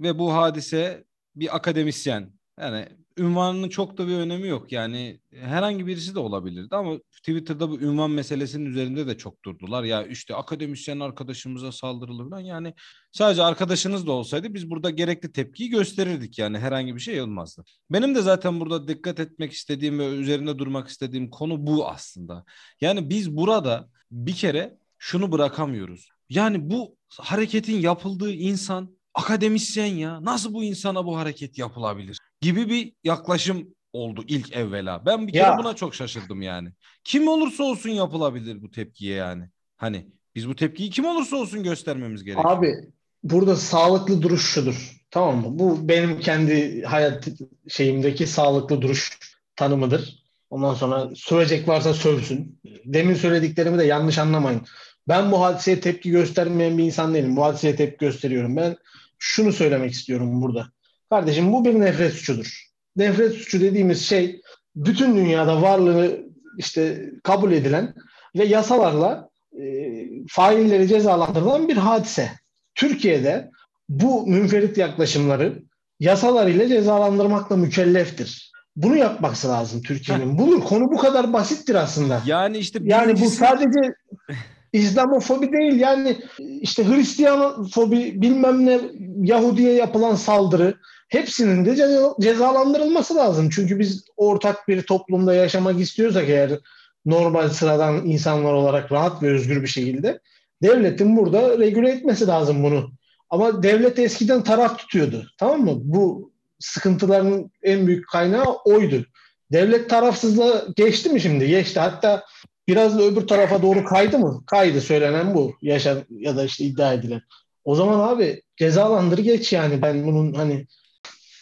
Speaker 1: ve bu hadise bir akademisyen yani ünvanının çok da bir önemi yok. Yani herhangi birisi de olabilirdi ama Twitter'da bu ünvan meselesinin üzerinde de çok durdular. Ya işte akademisyen arkadaşımıza saldırılır lan. Yani sadece arkadaşınız da olsaydı biz burada gerekli tepkiyi gösterirdik yani herhangi bir şey olmazdı. Benim de zaten burada dikkat etmek istediğim ve üzerinde durmak istediğim konu bu aslında. Yani biz burada bir kere şunu bırakamıyoruz. Yani bu hareketin yapıldığı insan akademisyen ya. Nasıl bu insana bu hareket yapılabilir? Gibi bir yaklaşım oldu ilk evvela. Ben bir kere ya. buna çok şaşırdım yani. Kim olursa olsun yapılabilir bu tepkiye yani. Hani biz bu tepkiyi kim olursa olsun göstermemiz gerekiyor.
Speaker 2: Abi burada sağlıklı duruş şudur. Tamam mı? Bu benim kendi hayat şeyimdeki sağlıklı duruş tanımıdır. Ondan sonra sövecek varsa sövsün. Demin söylediklerimi de yanlış anlamayın. Ben bu hadiseye tepki göstermeyen bir insan değilim. Bu hadiseye tepki gösteriyorum. Ben şunu söylemek istiyorum burada. Kardeşim bu bir nefret suçudur. Nefret suçu dediğimiz şey bütün dünyada varlığı işte kabul edilen ve yasalarla e, failleri cezalandırılan bir hadise. Türkiye'de bu münferit yaklaşımları yasalar ile cezalandırmakla mükelleftir. Bunu yapması lazım Türkiye'nin. Bunun konu bu kadar basittir aslında.
Speaker 1: Yani işte
Speaker 2: yani bu sadece İslamofobi değil yani işte Hristiyan fobi bilmem ne Yahudi'ye yapılan saldırı hepsinin de cezalandırılması lazım. Çünkü biz ortak bir toplumda yaşamak istiyorsak eğer normal sıradan insanlar olarak rahat ve özgür bir şekilde devletin burada regüle etmesi lazım bunu. Ama devlet eskiden taraf tutuyordu. Tamam mı? Bu sıkıntıların en büyük kaynağı oydu. Devlet tarafsızlığa geçti mi şimdi? Geçti. Hatta biraz da öbür tarafa doğru kaydı mı? Kaydı söylenen bu. Yaşan ya da işte iddia edilen. O zaman abi cezalandır geç yani ben bunun hani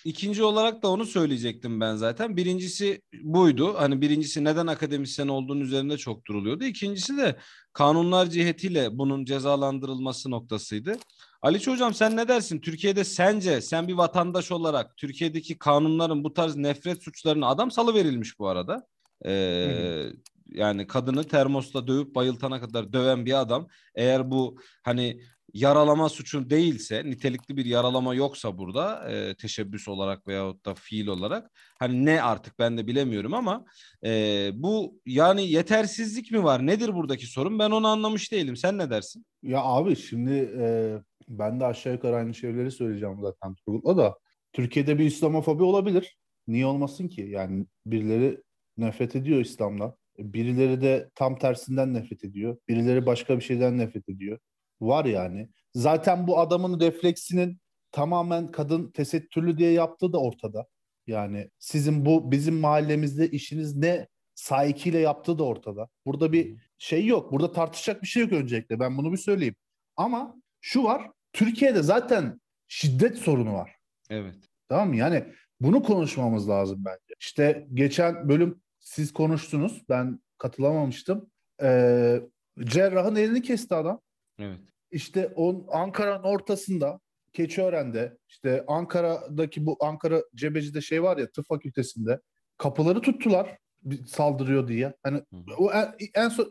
Speaker 1: İkinci olarak da onu söyleyecektim ben zaten. Birincisi buydu. Hani birincisi neden akademisyen olduğunun üzerinde çok duruluyordu. İkincisi de kanunlar cihetiyle bunun cezalandırılması noktasıydı. Ali Hocam sen ne dersin? Türkiye'de sence sen bir vatandaş olarak Türkiye'deki kanunların bu tarz nefret suçlarına adam salı verilmiş bu arada. Ee, yani kadını termosla dövüp bayıltana kadar döven bir adam eğer bu hani yaralama suçu değilse nitelikli bir yaralama yoksa burada e, teşebbüs olarak veyahut da fiil olarak hani ne artık ben de bilemiyorum ama e, bu yani yetersizlik mi var? Nedir buradaki sorun? Ben onu anlamış değilim. Sen ne dersin?
Speaker 3: Ya abi şimdi e, ben de aşağı yukarı aynı şeyleri söyleyeceğim zaten Turgut'la da. Türkiye'de bir İslamofobi olabilir. Niye olmasın ki? Yani birileri nefret ediyor İslam'dan birileri de tam tersinden nefret ediyor birileri başka bir şeyden nefret ediyor var yani. Zaten bu adamın refleksinin tamamen kadın tesettürlü diye yaptığı da ortada. Yani sizin bu bizim mahallemizde işiniz ne sahikiyle yaptığı da ortada. Burada bir şey yok. Burada tartışacak bir şey yok öncelikle. Ben bunu bir söyleyeyim. Ama şu var. Türkiye'de zaten şiddet sorunu var.
Speaker 1: Evet.
Speaker 3: Tamam mı? Yani bunu konuşmamız lazım bence. İşte geçen bölüm siz konuştunuz. Ben katılamamıştım. Ee, cerrahın elini kesti adam.
Speaker 1: Evet.
Speaker 3: İşte on, Ankara'nın ortasında Keçiören'de işte Ankara'daki bu Ankara Cebeci'de şey var ya tıp fakültesinde kapıları tuttular saldırıyor diye. Hani o en, en son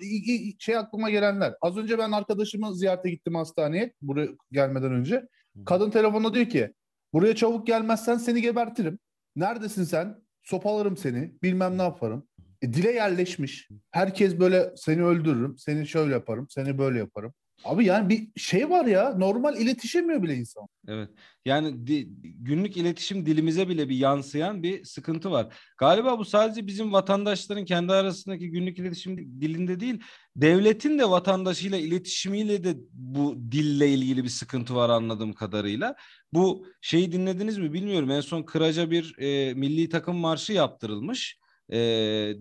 Speaker 3: şey aklıma gelenler. Az önce ben arkadaşımı ziyarete gittim hastaneye buraya gelmeden önce. Kadın telefonda diyor ki buraya çabuk gelmezsen seni gebertirim. Neredesin sen? Sopalarım seni. Bilmem ne yaparım. E, dile yerleşmiş. Herkes böyle seni öldürürüm, seni şöyle yaparım, seni böyle yaparım. Abi yani bir şey var ya normal iletişemiyor bile insan.
Speaker 1: Evet. Yani di, günlük iletişim dilimize bile bir yansıyan bir sıkıntı var. Galiba bu sadece bizim vatandaşların kendi arasındaki günlük iletişim dilinde değil, devletin de vatandaşıyla iletişimiyle de bu dille ilgili bir sıkıntı var anladığım kadarıyla. Bu şeyi dinlediniz mi bilmiyorum. En son Kıraca bir e, milli takım marşı yaptırılmış. E,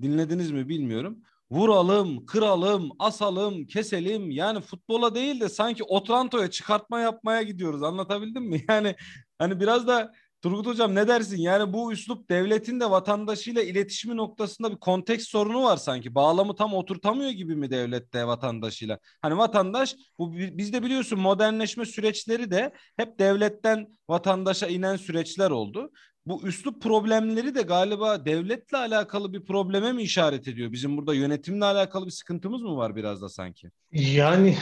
Speaker 1: dinlediniz mi bilmiyorum vuralım, kıralım, asalım, keselim. Yani futbola değil de sanki Otranto'ya çıkartma yapmaya gidiyoruz. Anlatabildim mi? Yani hani biraz da Turgut Hocam ne dersin? Yani bu üslup devletin de vatandaşıyla iletişimi noktasında bir konteks sorunu var sanki. Bağlamı tam oturtamıyor gibi mi devlette vatandaşıyla? Hani vatandaş bu bizde biliyorsun modernleşme süreçleri de hep devletten vatandaşa inen süreçler oldu bu üslup problemleri de galiba devletle alakalı bir probleme mi işaret ediyor? Bizim burada yönetimle alakalı bir sıkıntımız mı var biraz da sanki?
Speaker 2: Yani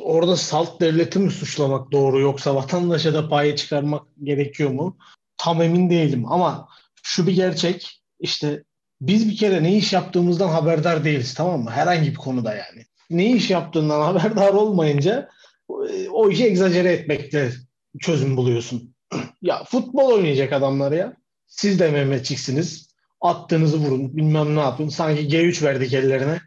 Speaker 2: orada salt devleti mi suçlamak doğru yoksa vatandaşa da paye çıkarmak gerekiyor mu? Tam emin değilim ama şu bir gerçek işte biz bir kere ne iş yaptığımızdan haberdar değiliz tamam mı? Herhangi bir konuda yani. Ne iş yaptığından haberdar olmayınca o işi egzajere etmekte çözüm buluyorsun. Ya futbol oynayacak adamlar ya. Siz de Mehmetçiksiniz. Attığınızı vurun. Bilmem ne yapın. Sanki G3 verdik ellerine.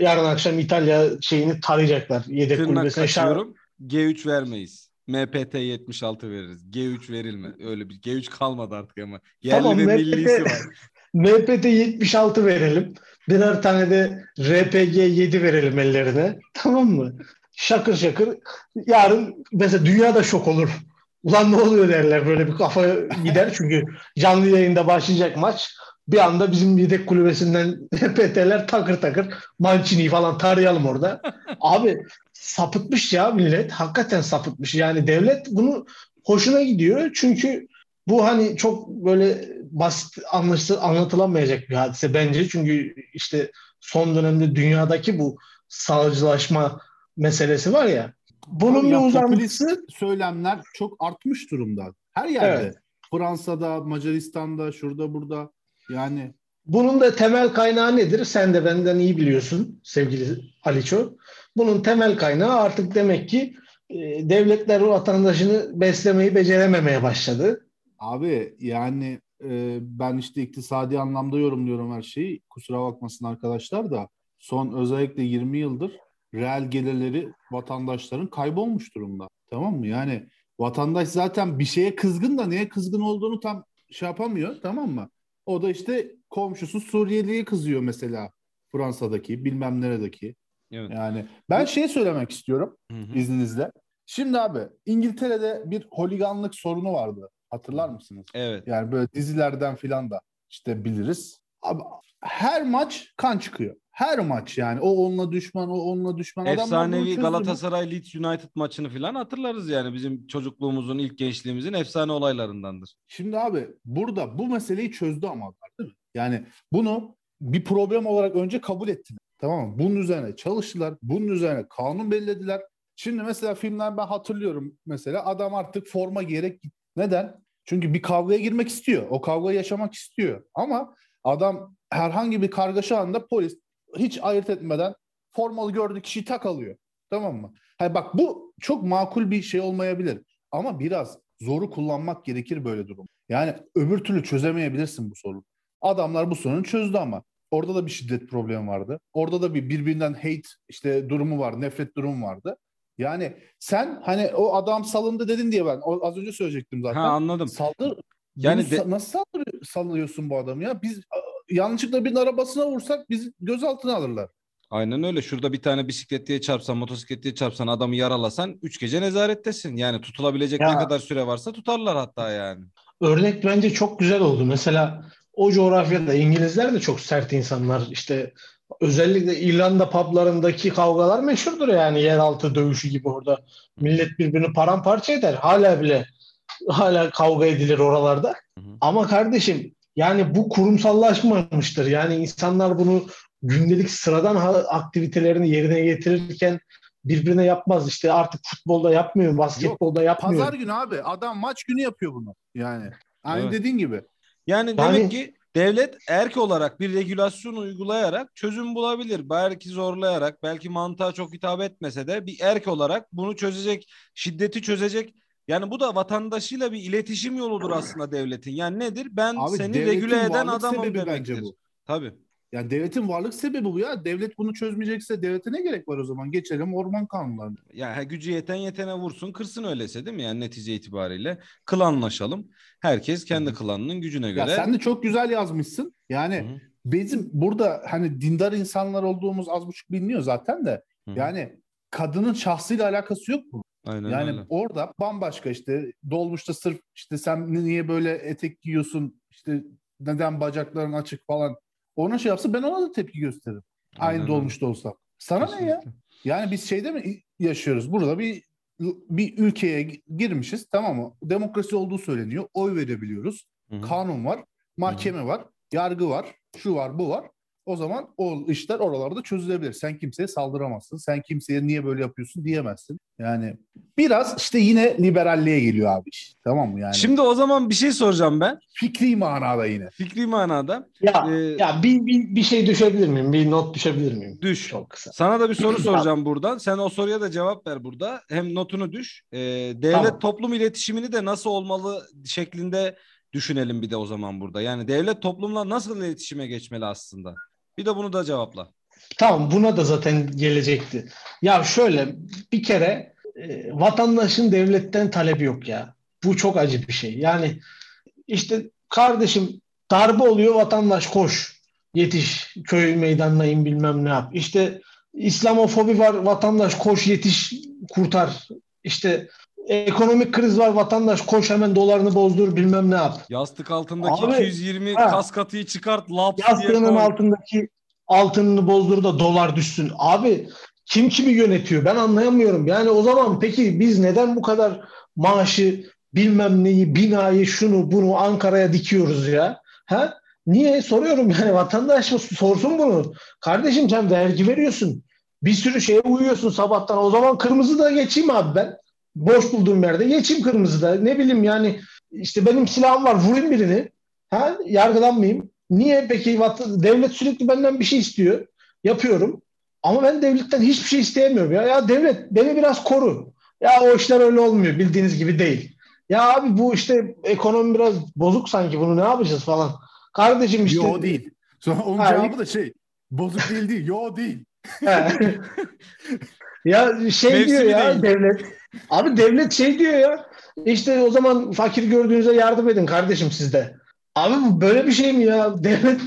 Speaker 2: Yarın akşam İtalya şeyini tarayacaklar. Yedek
Speaker 1: Tırnak kulübesine. Kaçıyorum. G3 vermeyiz. MPT 76 veririz. G3 verilme. Öyle bir G3 kalmadı artık ama. Yerli tamam, ve MPT, millisi var.
Speaker 2: MPT 76 verelim. Birer tane de RPG 7 verelim ellerine. Tamam mı? Şakır şakır. Yarın mesela dünya da şok olur ulan ne oluyor derler böyle bir kafa gider çünkü canlı yayında başlayacak maç bir anda bizim yedek kulübesinden PT'ler takır takır Mancini falan tarayalım orada. Abi sapıtmış ya millet. Hakikaten sapıtmış. Yani devlet bunu hoşuna gidiyor. Çünkü bu hani çok böyle basit anlaşılır, anlatılamayacak bir hadise bence. Çünkü işte son dönemde dünyadaki bu sağcılaşma meselesi var ya bunun
Speaker 3: ya, uzantısı söylemler çok artmış durumda. Her yerde. Evet. Fransa'da, Macaristan'da, şurada burada. Yani
Speaker 2: bunun da temel kaynağı nedir? Sen de benden iyi biliyorsun sevgili Aliço. Bunun temel kaynağı artık demek ki e, devletler vatandaşını beslemeyi becerememeye başladı.
Speaker 3: Abi yani e, ben işte iktisadi anlamda yorumluyorum her şeyi. Kusura bakmasın arkadaşlar da son özellikle 20 yıldır reel gelirleri vatandaşların kaybolmuş durumda. Tamam mı? Yani vatandaş zaten bir şeye kızgın da neye kızgın olduğunu tam şey yapamıyor. Tamam mı? O da işte komşusu Suriyeli'ye kızıyor mesela. Fransa'daki bilmem neredeki. Evet. Yani ben şey söylemek istiyorum hı hı. izninizle. Şimdi abi İngiltere'de bir holiganlık sorunu vardı. Hatırlar mısınız?
Speaker 1: Evet.
Speaker 3: Yani böyle dizilerden filan da işte biliriz. Abi her maç kan çıkıyor. Her maç yani. O onunla düşman, o onunla düşman.
Speaker 1: Efsanevi Galatasaray Leeds United maçını falan hatırlarız yani. Bizim çocukluğumuzun, ilk gençliğimizin efsane olaylarındandır.
Speaker 3: Şimdi abi burada bu meseleyi çözdü ama değil mi? Yani bunu bir problem olarak önce kabul ettiler. Tamam mı? Bunun üzerine çalıştılar. Bunun üzerine kanun belirlediler. Şimdi mesela filmler ben hatırlıyorum mesela adam artık forma giyerek Neden? Çünkü bir kavgaya girmek istiyor. O kavgayı yaşamak istiyor. Ama adam herhangi bir kargaşa anında polis hiç ayırt etmeden formalı gördüğü kişiyi tak alıyor. Tamam mı? Hayır bak bu çok makul bir şey olmayabilir. Ama biraz zoru kullanmak gerekir böyle durum. Yani öbür türlü çözemeyebilirsin bu sorunu. Adamlar bu sorunu çözdü ama. Orada da bir şiddet problemi vardı. Orada da bir birbirinden hate işte durumu var, nefret durumu vardı. Yani sen hani o adam salındı dedin diye ben o, az önce söyleyecektim zaten.
Speaker 1: Ha anladım.
Speaker 3: Saldır. Yani de... nasıl sallıyorsun bu adamı ya? Biz yanlışlıkla bir arabasına vursak biz gözaltına alırlar.
Speaker 1: Aynen öyle. Şurada bir tane bisikletliye çarpsan, motosikletliye çarpsan adamı yaralasan üç gece nezarettesin. Yani tutulabilecek ya, ne kadar süre varsa tutarlar hatta yani.
Speaker 2: Örnek bence çok güzel oldu. Mesela o coğrafyada İngilizler de çok sert insanlar. İşte özellikle İrlanda publarındaki kavgalar meşhurdur yani yeraltı dövüşü gibi orada. Millet birbirini paramparça eder. Hala bile hala kavga edilir oralarda. Hı hı. Ama kardeşim yani bu kurumsallaşmamıştır. Yani insanlar bunu gündelik sıradan aktivitelerini yerine getirirken birbirine yapmaz. İşte artık futbolda yapmıyor, basketbolda Yok, yapmıyor.
Speaker 3: Pazar günü abi adam maç günü yapıyor bunu. Yani aynı evet. dediğin gibi.
Speaker 1: Yani, yani demek ki devlet erk olarak bir regülasyon uygulayarak çözüm bulabilir. Belki zorlayarak, belki mantığa çok hitap etmese de bir erk olarak bunu çözecek, şiddeti çözecek. Yani bu da vatandaşıyla bir iletişim yoludur aslında devletin. Yani nedir? Ben
Speaker 3: Abi,
Speaker 1: seni regüle eden adamım demektir.
Speaker 3: bence bu.
Speaker 1: Tabii.
Speaker 3: Yani devletin varlık sebebi bu ya. Devlet bunu çözmeyecekse devlete ne gerek var o zaman? Geçelim orman kanunlarına.
Speaker 1: Yani gücü yeten yetene vursun kırsın öylese değil mi? Yani netice itibariyle klanlaşalım. Herkes kendi klanının gücüne göre.
Speaker 3: Ya sen de çok güzel yazmışsın. Yani
Speaker 1: Hı-hı.
Speaker 3: bizim burada hani dindar insanlar olduğumuz az buçuk biliniyor zaten de.
Speaker 1: Hı-hı.
Speaker 3: Yani kadının şahsıyla alakası yok mu?
Speaker 1: Aynen
Speaker 3: yani
Speaker 1: öyle.
Speaker 3: orada bambaşka işte dolmuşta sırf işte sen niye böyle etek giyiyorsun işte neden bacakların açık falan ona şey yapsa ben ona da tepki gösteririm. Aynı
Speaker 1: Aynen öyle.
Speaker 3: dolmuşta olsam. Sana ne ya?
Speaker 1: Kesinlikle.
Speaker 3: Yani biz şeyde mi yaşıyoruz? Burada bir bir ülkeye girmişiz tamam mı? Demokrasi olduğu söyleniyor. Oy verebiliyoruz.
Speaker 1: Hı-hı.
Speaker 3: Kanun var. Mahkeme var. Yargı var. Şu var bu var. O zaman o işler oralarda çözülebilir. Sen kimseye saldıramazsın. Sen kimseye niye böyle yapıyorsun diyemezsin. Yani biraz işte yine liberalliğe geliyor abi. Tamam mı yani?
Speaker 1: Şimdi o zaman bir şey soracağım ben.
Speaker 3: fikri manada yine.
Speaker 1: Fikri manada.
Speaker 2: Ya,
Speaker 1: Ee,
Speaker 2: ya bir, bir, bir şey düşebilir miyim? Bir not düşebilir miyim?
Speaker 1: Düş.
Speaker 2: Çok kısa.
Speaker 1: Sana da bir soru soracağım buradan. Sen o soruya da cevap ver burada. Hem notunu düş. Ee, devlet
Speaker 2: Tamam.
Speaker 1: toplum iletişimini de nasıl olmalı şeklinde düşünelim bir de o zaman burada. Yani devlet toplumla nasıl iletişime geçmeli aslında? Bir de bunu da cevapla.
Speaker 2: Tamam buna da zaten gelecekti. Ya şöyle bir kere e, vatandaşın devletten talebi yok ya. Bu çok acı bir şey. Yani işte kardeşim darbe oluyor vatandaş koş. Yetiş köy meydanına in bilmem ne yap. İşte İslamofobi var vatandaş koş yetiş kurtar. İşte ekonomik kriz var vatandaş koş hemen dolarını bozdur bilmem ne yap.
Speaker 1: Yastık altındaki
Speaker 2: Abi,
Speaker 1: 220
Speaker 2: ha.
Speaker 1: kas katıyı çıkart diye
Speaker 2: Yastığının
Speaker 1: koy.
Speaker 2: altındaki altınını bozdur da dolar düşsün. Abi kim kimi yönetiyor? Ben anlayamıyorum. Yani o zaman peki biz neden bu kadar maaşı bilmem neyi, binayı, şunu bunu Ankara'ya dikiyoruz ya? Ha? Niye? Soruyorum yani vatandaş mı sorsun bunu. Kardeşim sen vergi veriyorsun. Bir sürü şeye uyuyorsun sabahtan. O zaman kırmızı da geçeyim abi ben. Boş bulduğum yerde geçeyim kırmızı da. Ne bileyim yani işte benim silahım var vurayım birini. Ha? Yargılanmayayım. Niye peki devlet sürekli benden bir şey istiyor. Yapıyorum. Ama ben devletten hiçbir şey isteyemiyorum ya. Ya devlet beni biraz koru. Ya o işler öyle olmuyor. Bildiğiniz gibi değil. Ya abi bu işte ekonomi biraz bozuk sanki. Bunu ne yapacağız falan. Kardeşim işte.
Speaker 3: Yo değil. Sonra onun
Speaker 2: Hayır.
Speaker 3: cevabı da şey bozuk değil değil. Yo değil.
Speaker 2: Ya şey
Speaker 1: Mevsimi
Speaker 2: diyor ya
Speaker 1: değil.
Speaker 2: devlet. Abi devlet şey diyor ya. İşte o zaman fakir gördüğünüzde yardım edin kardeşim sizde. Abi bu böyle bir şey mi ya? Devlet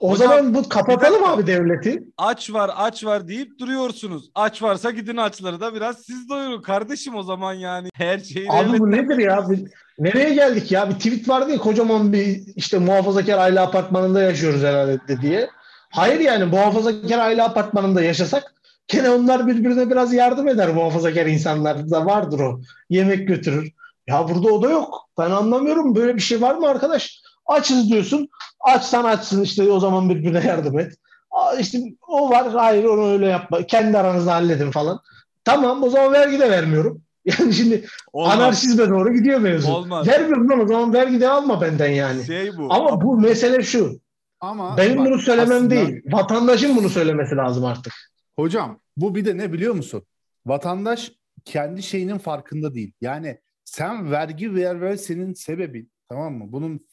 Speaker 2: o
Speaker 1: Hocam,
Speaker 2: zaman bu kapatalım abi devleti.
Speaker 1: Aç var aç var deyip duruyorsunuz. Aç varsa gidin açları da biraz siz doyurun kardeşim o zaman yani. Her şeyi
Speaker 2: Abi bu
Speaker 1: devletten-
Speaker 2: nedir ya? Bir- nereye geldik ya? Bir tweet vardı ya kocaman bir işte muhafazakar aile apartmanında yaşıyoruz herhalde de diye. Hayır yani muhafazakar aile apartmanında yaşasak gene onlar birbirine biraz yardım eder muhafazakar insanlar da vardır o. Yemek götürür. Ya burada o da yok. Ben anlamıyorum böyle bir şey var mı arkadaş? Açız diyorsun. Açsan açsın işte o zaman birbirine yardım et. Aa, işte o var. Hayır onu öyle yapma. Kendi aranızda halledin falan. Tamam o zaman vergi de vermiyorum. Yani şimdi
Speaker 1: Olmaz.
Speaker 2: anarşizme doğru gidiyor mevzu.
Speaker 1: Olmaz.
Speaker 2: Vermiyorum lan o zaman vergi de alma benden yani.
Speaker 1: Şey bu.
Speaker 2: Ama bu mesele şu.
Speaker 3: Ama
Speaker 2: Benim
Speaker 3: bak,
Speaker 2: bunu söylemem
Speaker 3: aslında-
Speaker 2: değil. Vatandaşın bunu söylemesi lazım artık.
Speaker 3: Hocam bu bir de ne biliyor musun? Vatandaş kendi şeyinin farkında değil. Yani sen vergi ver ver senin sebebin tamam mı? Bunun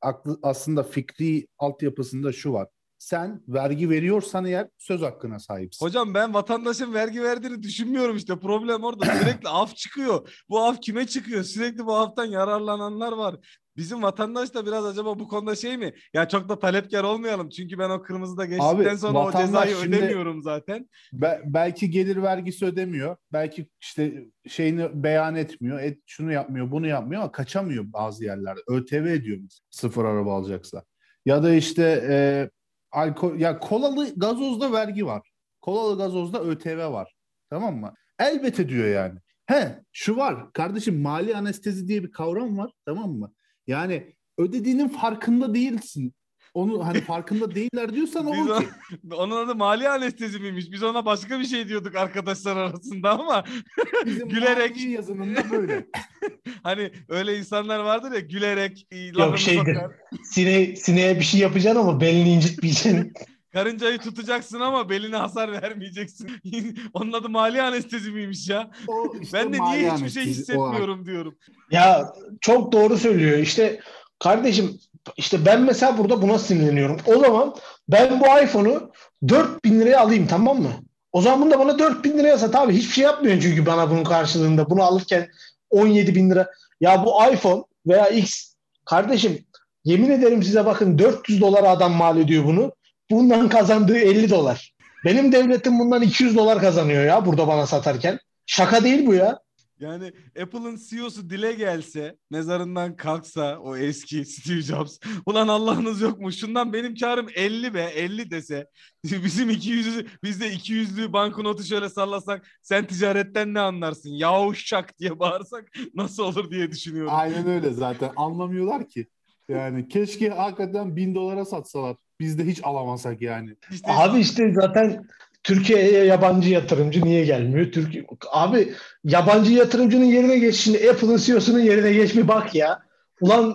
Speaker 3: aklı, aslında fikri altyapısında şu var. Sen vergi veriyorsan eğer söz hakkına sahipsin.
Speaker 1: Hocam ben vatandaşın vergi verdiğini düşünmüyorum işte. Problem orada. Sürekli af çıkıyor. Bu af kime çıkıyor? Sürekli bu aftan yararlananlar var. Bizim vatandaş da biraz acaba bu konuda şey mi? Ya çok da talepkar olmayalım. Çünkü ben o kırmızıda geçtikten
Speaker 3: Abi,
Speaker 1: sonra o cezayı
Speaker 3: şimdi-
Speaker 1: ödemiyorum zaten.
Speaker 3: Be- belki gelir vergisi ödemiyor. Belki işte şeyini beyan etmiyor. Et, şunu yapmıyor, bunu yapmıyor ama kaçamıyor bazı yerlerde. ÖTV ediyor sıfır araba alacaksa. Ya da işte e, alkol ya kolalı gazozda vergi var. Kolalı gazozda ÖTV var. Tamam mı? Elbette diyor yani. He, şu var. Kardeşim mali anestezi diye bir kavram var. Tamam mı? Yani ödediğinin farkında değilsin. onu hani farkında değiller diyorsan o
Speaker 1: o- onun adı mali anestezi miymiş? Biz ona başka bir şey diyorduk arkadaşlar arasında ama
Speaker 3: bizim
Speaker 1: gülerek-
Speaker 3: manevi yazınında böyle.
Speaker 1: hani öyle insanlar vardır ya gülerek e,
Speaker 2: Yok şeydir. Sine, sineye bir şey yapacaksın ama belini incitmeyeceksin.
Speaker 1: Karıncayı tutacaksın ama beline hasar vermeyeceksin. Onun adı mali anestezi miymiş ya?
Speaker 3: O işte
Speaker 1: ben de niye hiçbir şey hissetmiyorum diyorum.
Speaker 2: Ya çok doğru söylüyor. İşte kardeşim işte ben mesela burada buna sinirleniyorum. O zaman ben bu iPhone'u 4000 liraya alayım tamam mı? O zaman bunu da bana 4000 liraya sat abi. Hiçbir şey yapmıyorsun çünkü bana bunun karşılığında. Bunu alırken 17 bin lira. Ya bu iPhone veya X kardeşim yemin ederim size bakın 400 dolar adam mal ediyor bunu. Bundan kazandığı 50 dolar. Benim devletim bundan 200 dolar kazanıyor ya burada bana satarken. Şaka değil bu ya.
Speaker 1: Yani Apple'ın CEO'su dile gelse, mezarından kalksa o eski Steve Jobs. Ulan Allah'ınız yok mu? Şundan benim karım 50 be, 50 dese. Bizim 200'ü, biz de 200'lü banknotu şöyle sallasak sen ticaretten ne anlarsın? Yavuşak diye bağırsak nasıl olur diye düşünüyorum.
Speaker 3: Aynen öyle zaten. Anlamıyorlar ki. Yani keşke hakikaten bin dolara satsalar. Biz de hiç alamasak yani.
Speaker 1: İşte
Speaker 2: Abi işte zaten Türkiye'ye yabancı yatırımcı niye gelmiyor? Türkiye abi yabancı yatırımcının yerine geç şimdi Apple'ın CEO'sunun yerine geç bir bak ya. Ulan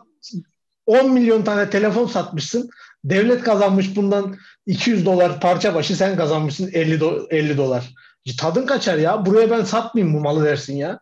Speaker 2: 10 milyon tane telefon satmışsın. Devlet kazanmış bundan 200 dolar parça başı sen kazanmışsın 50 do- 50 dolar. Tadın kaçar ya. Buraya ben satmayayım bu malı dersin ya.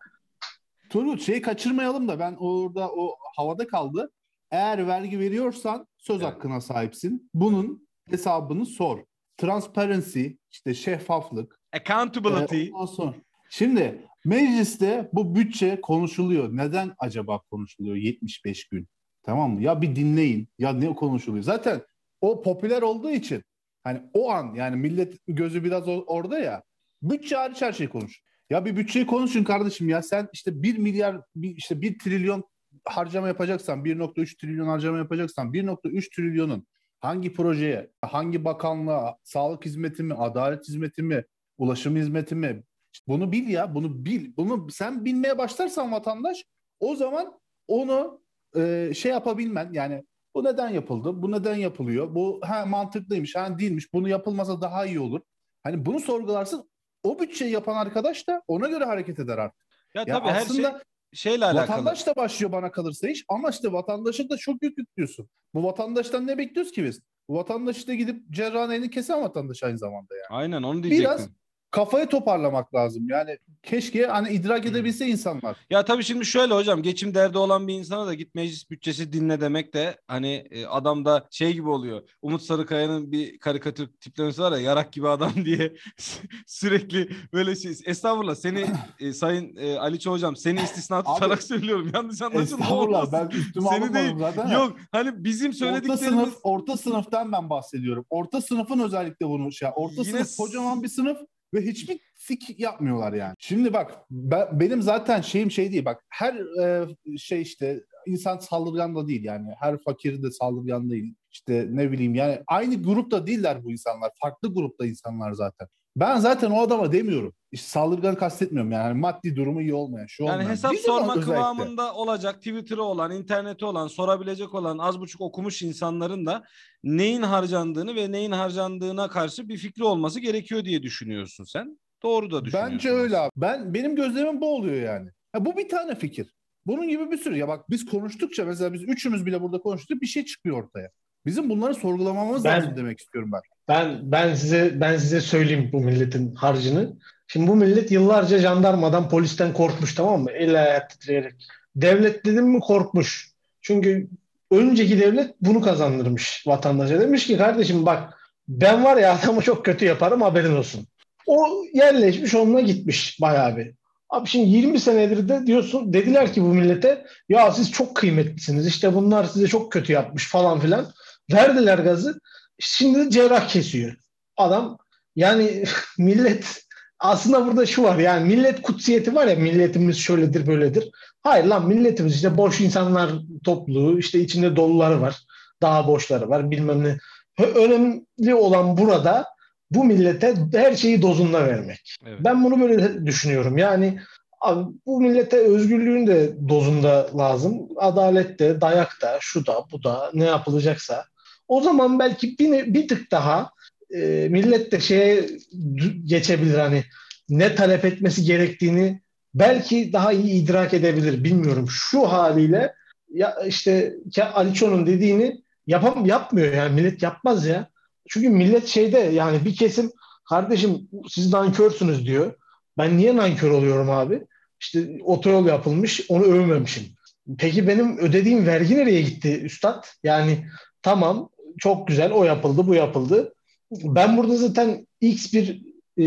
Speaker 3: Turgut şey kaçırmayalım da ben orada o havada kaldı. Eğer vergi veriyorsan söz
Speaker 1: Evet.
Speaker 3: hakkına sahipsin. Bunun hesabını sor. Transparency, işte şeffaflık.
Speaker 1: accountability.
Speaker 3: Ondan sonra. Şimdi mecliste bu bütçe konuşuluyor. Neden acaba konuşuluyor 75 gün? Tamam mı? Ya bir dinleyin. Ya ne konuşuluyor? Zaten o popüler olduğu için hani o an yani millet gözü biraz orada ya. Bütçe hariç her şey konuş. Ya bir bütçeyi konuşun kardeşim ya. Sen işte 1 milyar işte 1 trilyon harcama yapacaksan 1.3 trilyon harcama yapacaksan 1.3 trilyonun hangi projeye, hangi bakanlığa, sağlık hizmeti mi, adalet hizmeti mi, ulaşım hizmeti mi? Bunu bil ya, bunu bil. Bunu sen bilmeye başlarsan vatandaş o zaman onu e, şey yapabilmen yani bu neden yapıldı, bu neden yapılıyor, bu ha, mantıklıymış, ha, değilmiş, bunu yapılmasa daha iyi olur. Hani bunu sorgularsın. O bütçeyi yapan arkadaş da ona göre hareket eder artık.
Speaker 1: Ya,
Speaker 3: Ya
Speaker 1: tabii her şey
Speaker 3: aslında
Speaker 1: şeyle alakalı.
Speaker 3: Vatandaş da başlıyor bana kalırsa iş ama işte vatandaşa da çok yük yüklüyorsun. Bu vatandaştan ne bekliyoruz ki biz? Bu vatandaş işte gidip cerrahın elini kesen vatandaş aynı zamanda yani.
Speaker 1: Aynen onu diyecektim.
Speaker 3: Biraz kafayı toparlamak lazım. Yani keşke hani idrak edebilse insanlar.
Speaker 1: Ya tabii şimdi şöyle hocam geçim derdi olan bir insana da git meclis bütçesi dinle demek de hani e, adam da şey gibi oluyor. Umut Sarıkaya'nın bir karikatür tiplemesi var ya yarak gibi adam diye sürekli böyle şey. Estağfurullah seni e, Sayın e, Aliço hocam seni istisna
Speaker 3: Abi-
Speaker 1: tutarak söylüyorum. Yanlış anlaşılma
Speaker 3: Estağfurullah ben üstüme
Speaker 1: Seni değil.
Speaker 3: zaten.
Speaker 1: Yok hani bizim
Speaker 3: Orta
Speaker 1: söylediklerimiz
Speaker 3: sınıf, orta sınıftan ben bahsediyorum. Orta sınıfın özellikle bunu şey. Orta
Speaker 1: Yine
Speaker 3: sınıf kocaman bir sınıf ve hiçbir sik yapmıyorlar yani. Şimdi bak ben, benim zaten şeyim şey değil. Bak her e, şey işte insan saldırgan da değil yani. Her fakir de saldırgan değil. İşte ne bileyim yani aynı grupta değiller bu insanlar. Farklı grupta insanlar zaten. Ben zaten o adama demiyorum. Saldırgan kastetmiyorum yani. Hani maddi durumu iyi olmayan, şu
Speaker 1: Yani
Speaker 3: olmayan.
Speaker 1: hesap
Speaker 3: Bizim
Speaker 1: sorma
Speaker 3: özellikle.
Speaker 1: kıvamında olacak Twitter'ı olan, interneti olan, sorabilecek olan az buçuk okumuş insanların da neyin harcandığını ve neyin harcandığına karşı bir fikri olması gerekiyor diye düşünüyorsun sen. Doğru da düşünüyorsun.
Speaker 3: Bence öyle abi. Ben benim gözlemim bu oluyor yani. Ha, bu bir tane fikir. Bunun gibi bir sürü. Ya bak biz konuştukça mesela biz üçümüz bile burada konuştuk bir şey çıkıyor ortaya. Bizim bunları sorgulamamız
Speaker 2: Ben-
Speaker 3: lazım demek istiyorum ben.
Speaker 2: Ben ben size ben size söyleyeyim bu milletin harcını. Şimdi bu millet yıllarca jandarmadan, polisten korkmuş tamam mı? El ayak titreyerek. Devlet dedim mi korkmuş. Çünkü önceki devlet bunu kazandırmış vatandaşa. Demiş ki kardeşim bak ben var ya adamı çok kötü yaparım haberin olsun. O yerleşmiş onunla gitmiş bayağı bir. Abi şimdi 20 senedir de diyorsun dediler ki bu millete ya siz çok kıymetlisiniz işte bunlar size çok kötü yapmış falan filan. Verdiler gazı. Şimdi cerrah kesiyor. Adam yani millet aslında burada şu var yani millet kutsiyeti var ya milletimiz şöyledir böyledir. Hayır lan milletimiz işte boş insanlar topluluğu işte içinde doluları var. Daha boşları var bilmem ne. Önemli olan burada bu millete her şeyi dozunda vermek.
Speaker 1: Evet.
Speaker 2: Ben bunu böyle düşünüyorum. Yani abi, bu millete özgürlüğün de dozunda lazım. Adalet de, dayak da, şu da, bu da ne yapılacaksa O zaman belki bir, bir tık daha e, millet de şeye geçebilir hani ne talep etmesi gerektiğini belki daha iyi idrak edebilir bilmiyorum. Şu haliyle ya işte Aliço'nun dediğini yapam yapmıyor yani millet yapmaz ya. Çünkü millet şeyde yani bir kesim kardeşim siz nankörsünüz diyor. Ben niye nankör oluyorum abi? İşte otoyol yapılmış onu övmemişim. Peki benim ödediğim vergi nereye gitti üstad? Yani tamam çok güzel o yapıldı bu yapıldı. Ben burada zaten X bir e,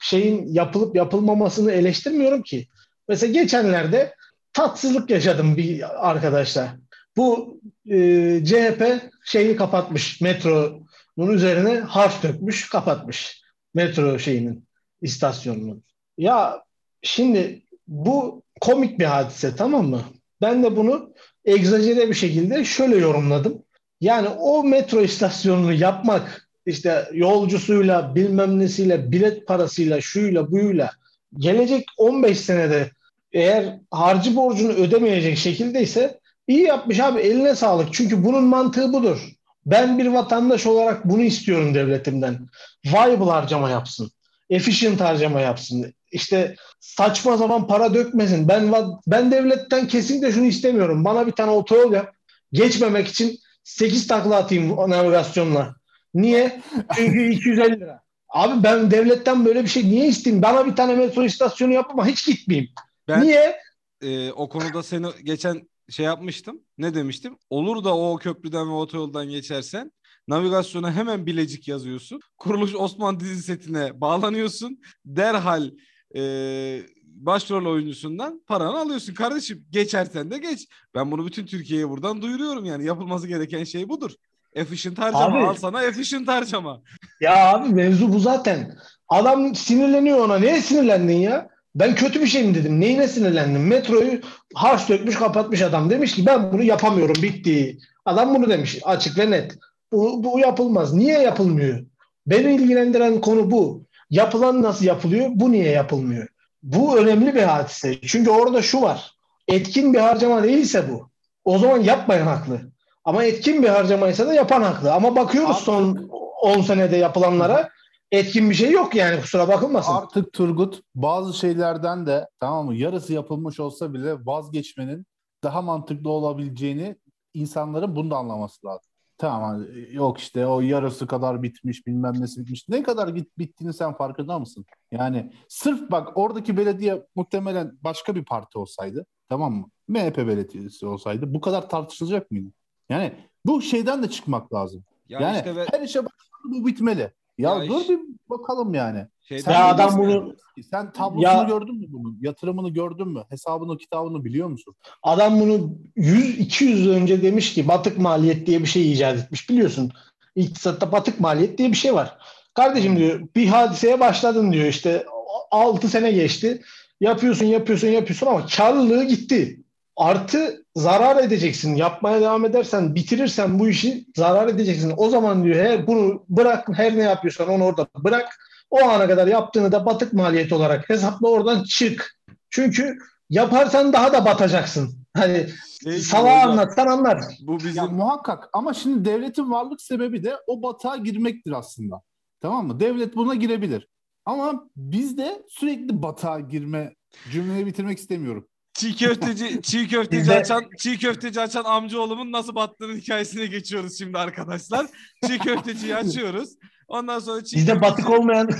Speaker 2: şeyin yapılıp yapılmamasını eleştirmiyorum ki. Mesela geçenlerde tatsızlık yaşadım bir arkadaşla. Bu e, CHP şeyi kapatmış metronun üzerine harf dökmüş kapatmış metro şeyinin istasyonunun. Ya şimdi bu komik bir hadise tamam mı? Ben de bunu egzajere bir şekilde şöyle yorumladım. Yani o metro istasyonunu yapmak işte yolcusuyla bilmem nesiyle bilet parasıyla şuyla buyla gelecek 15 senede eğer harcı borcunu ödemeyecek şekildeyse iyi yapmış abi eline sağlık. Çünkü bunun mantığı budur. Ben bir vatandaş olarak bunu istiyorum devletimden. Viable harcama yapsın. Efficient harcama yapsın. İşte saçma zaman para dökmesin. Ben ben devletten kesinlikle şunu istemiyorum. Bana bir tane otoyol yap. Geçmemek için 8 takla atayım navigasyonla. Niye? Çünkü 250 lira. Abi ben devletten böyle bir şey niye isteyeyim? Bana bir tane metro istasyonu yap ama hiç gitmeyeyim. Ben, niye?
Speaker 1: E, o konuda seni geçen şey yapmıştım. Ne demiştim? Olur da o köprüden ve otoyoldan geçersen navigasyona hemen Bilecik yazıyorsun. Kuruluş Osman dizi setine bağlanıyorsun. Derhal e, başrol oyuncusundan paranı alıyorsun kardeşim. Geçersen de geç. Ben bunu bütün Türkiye'ye buradan duyuruyorum yani. Yapılması gereken şey budur. Efficient harcama abi, al sana efficient harcama.
Speaker 2: Ya abi mevzu bu zaten. Adam sinirleniyor ona. Neye sinirlendin ya? Ben kötü bir şey mi dedim? Neyine sinirlendim? Metroyu harç dökmüş kapatmış adam. Demiş ki ben bunu yapamıyorum bitti. Adam bunu demiş açık ve net. Bu, bu yapılmaz. Niye yapılmıyor? Beni ilgilendiren konu bu. Yapılan nasıl yapılıyor? Bu niye yapılmıyor? Bu önemli bir hadise. Çünkü orada şu var. Etkin bir harcama değilse bu. O zaman yapmayan haklı. Ama etkin bir harcamaysa da yapan haklı. Ama bakıyoruz son 10 senede yapılanlara etkin bir şey yok yani kusura bakılmasın.
Speaker 3: Artık Turgut bazı şeylerden de tamam mı yarısı yapılmış olsa bile vazgeçmenin daha mantıklı olabileceğini insanların bunu da anlaması lazım. Tamam hani yok işte o yarısı kadar bitmiş bilmem nesi bitmiş. Ne kadar git bittiğini sen farkında mısın? Yani sırf bak oradaki belediye muhtemelen başka bir parti olsaydı tamam mı? MHP belediyesi olsaydı bu kadar tartışılacak mıydı? Yani bu şeyden de çıkmak lazım. Ya yani işte ve... her işe başladı bu bitmeli. Ya, ya dur iş... bir bakalım yani.
Speaker 2: Şeyden sen ya adam bunu
Speaker 3: sen tablosunu ya, gördün mü bunun? Yatırımını gördün mü? Hesabını, kitabını biliyor musun?
Speaker 2: Adam bunu 100 200 yıl önce demiş ki batık maliyet diye bir şey icat etmiş biliyorsun. İktisatta batık maliyet diye bir şey var. Kardeşim diyor bir hadiseye başladın diyor işte 6 sene geçti. Yapıyorsun, yapıyorsun, yapıyorsun ama karlılığı gitti. Artı zarar edeceksin. Yapmaya devam edersen, bitirirsen bu işi zarar edeceksin. O zaman diyor her bunu bırak her ne yapıyorsan onu orada bırak. O ana kadar yaptığını da batık maliyet olarak hesapla oradan çık. Çünkü yaparsan daha da batacaksın. Hani şey, salağa anlatsan anlar.
Speaker 3: Bu bizim... Ya, muhakkak ama şimdi devletin varlık sebebi de o batağa girmektir aslında. Tamam mı? Devlet buna girebilir. Ama biz de sürekli batağa girme cümleyi bitirmek istemiyorum.
Speaker 1: Çiğ köfteci çiğ köfteci açan çiğ köfteci açan amcaoğlumun nasıl battığının hikayesine geçiyoruz şimdi arkadaşlar. Çiğ köfteciyi açıyoruz. Ondan sonra çiğ
Speaker 2: Bizde köfteci... batık olmayan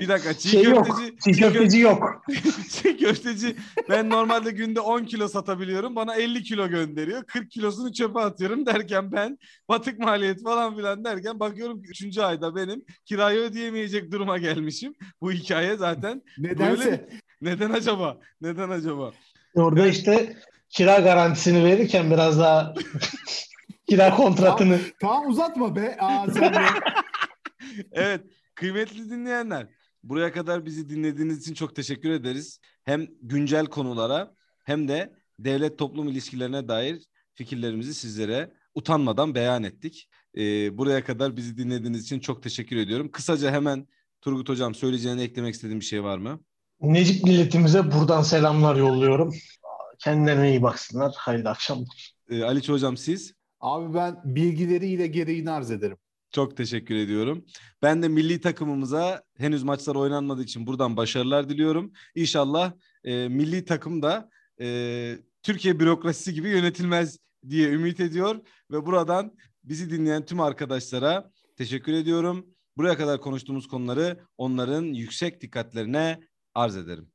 Speaker 1: bir dakika çiğ
Speaker 2: şey
Speaker 1: köfteci
Speaker 2: yok. Çiğ köfteci yok.
Speaker 1: çiğ köfteci ben normalde günde 10 kilo satabiliyorum. Bana 50 kilo gönderiyor. 40 kilosunu çöpe atıyorum derken ben batık maliyet falan filan derken bakıyorum 3. ayda benim kirayı ödeyemeyecek duruma gelmişim. Bu hikaye zaten
Speaker 3: Nedense. Böyle...
Speaker 1: Neden acaba? Neden acaba?
Speaker 2: Orada işte kira garantisini verirken biraz daha kira kontratını.
Speaker 3: Tamam, tamam uzatma be. Aa, sen de.
Speaker 1: evet kıymetli dinleyenler buraya kadar bizi dinlediğiniz için çok teşekkür ederiz. Hem güncel konulara hem de devlet toplum ilişkilerine dair fikirlerimizi sizlere utanmadan beyan ettik. Ee, buraya kadar bizi dinlediğiniz için çok teşekkür ediyorum. Kısaca hemen Turgut Hocam söyleyeceğini eklemek istediğim bir şey var mı?
Speaker 2: Necip milletimize buradan selamlar yolluyorum. Kendilerine iyi baksınlar. Hayırlı akşamlar.
Speaker 1: Ee, Ali Hocam siz?
Speaker 3: Abi ben bilgileriyle gereğini arz ederim.
Speaker 1: Çok teşekkür ediyorum. Ben de milli takımımıza henüz maçlar oynanmadığı için buradan başarılar diliyorum. İnşallah e, milli takım da e, Türkiye bürokrasisi gibi yönetilmez diye ümit ediyor ve buradan bizi dinleyen tüm arkadaşlara teşekkür ediyorum. Buraya kadar konuştuğumuz konuları onların yüksek dikkatlerine arz ederim.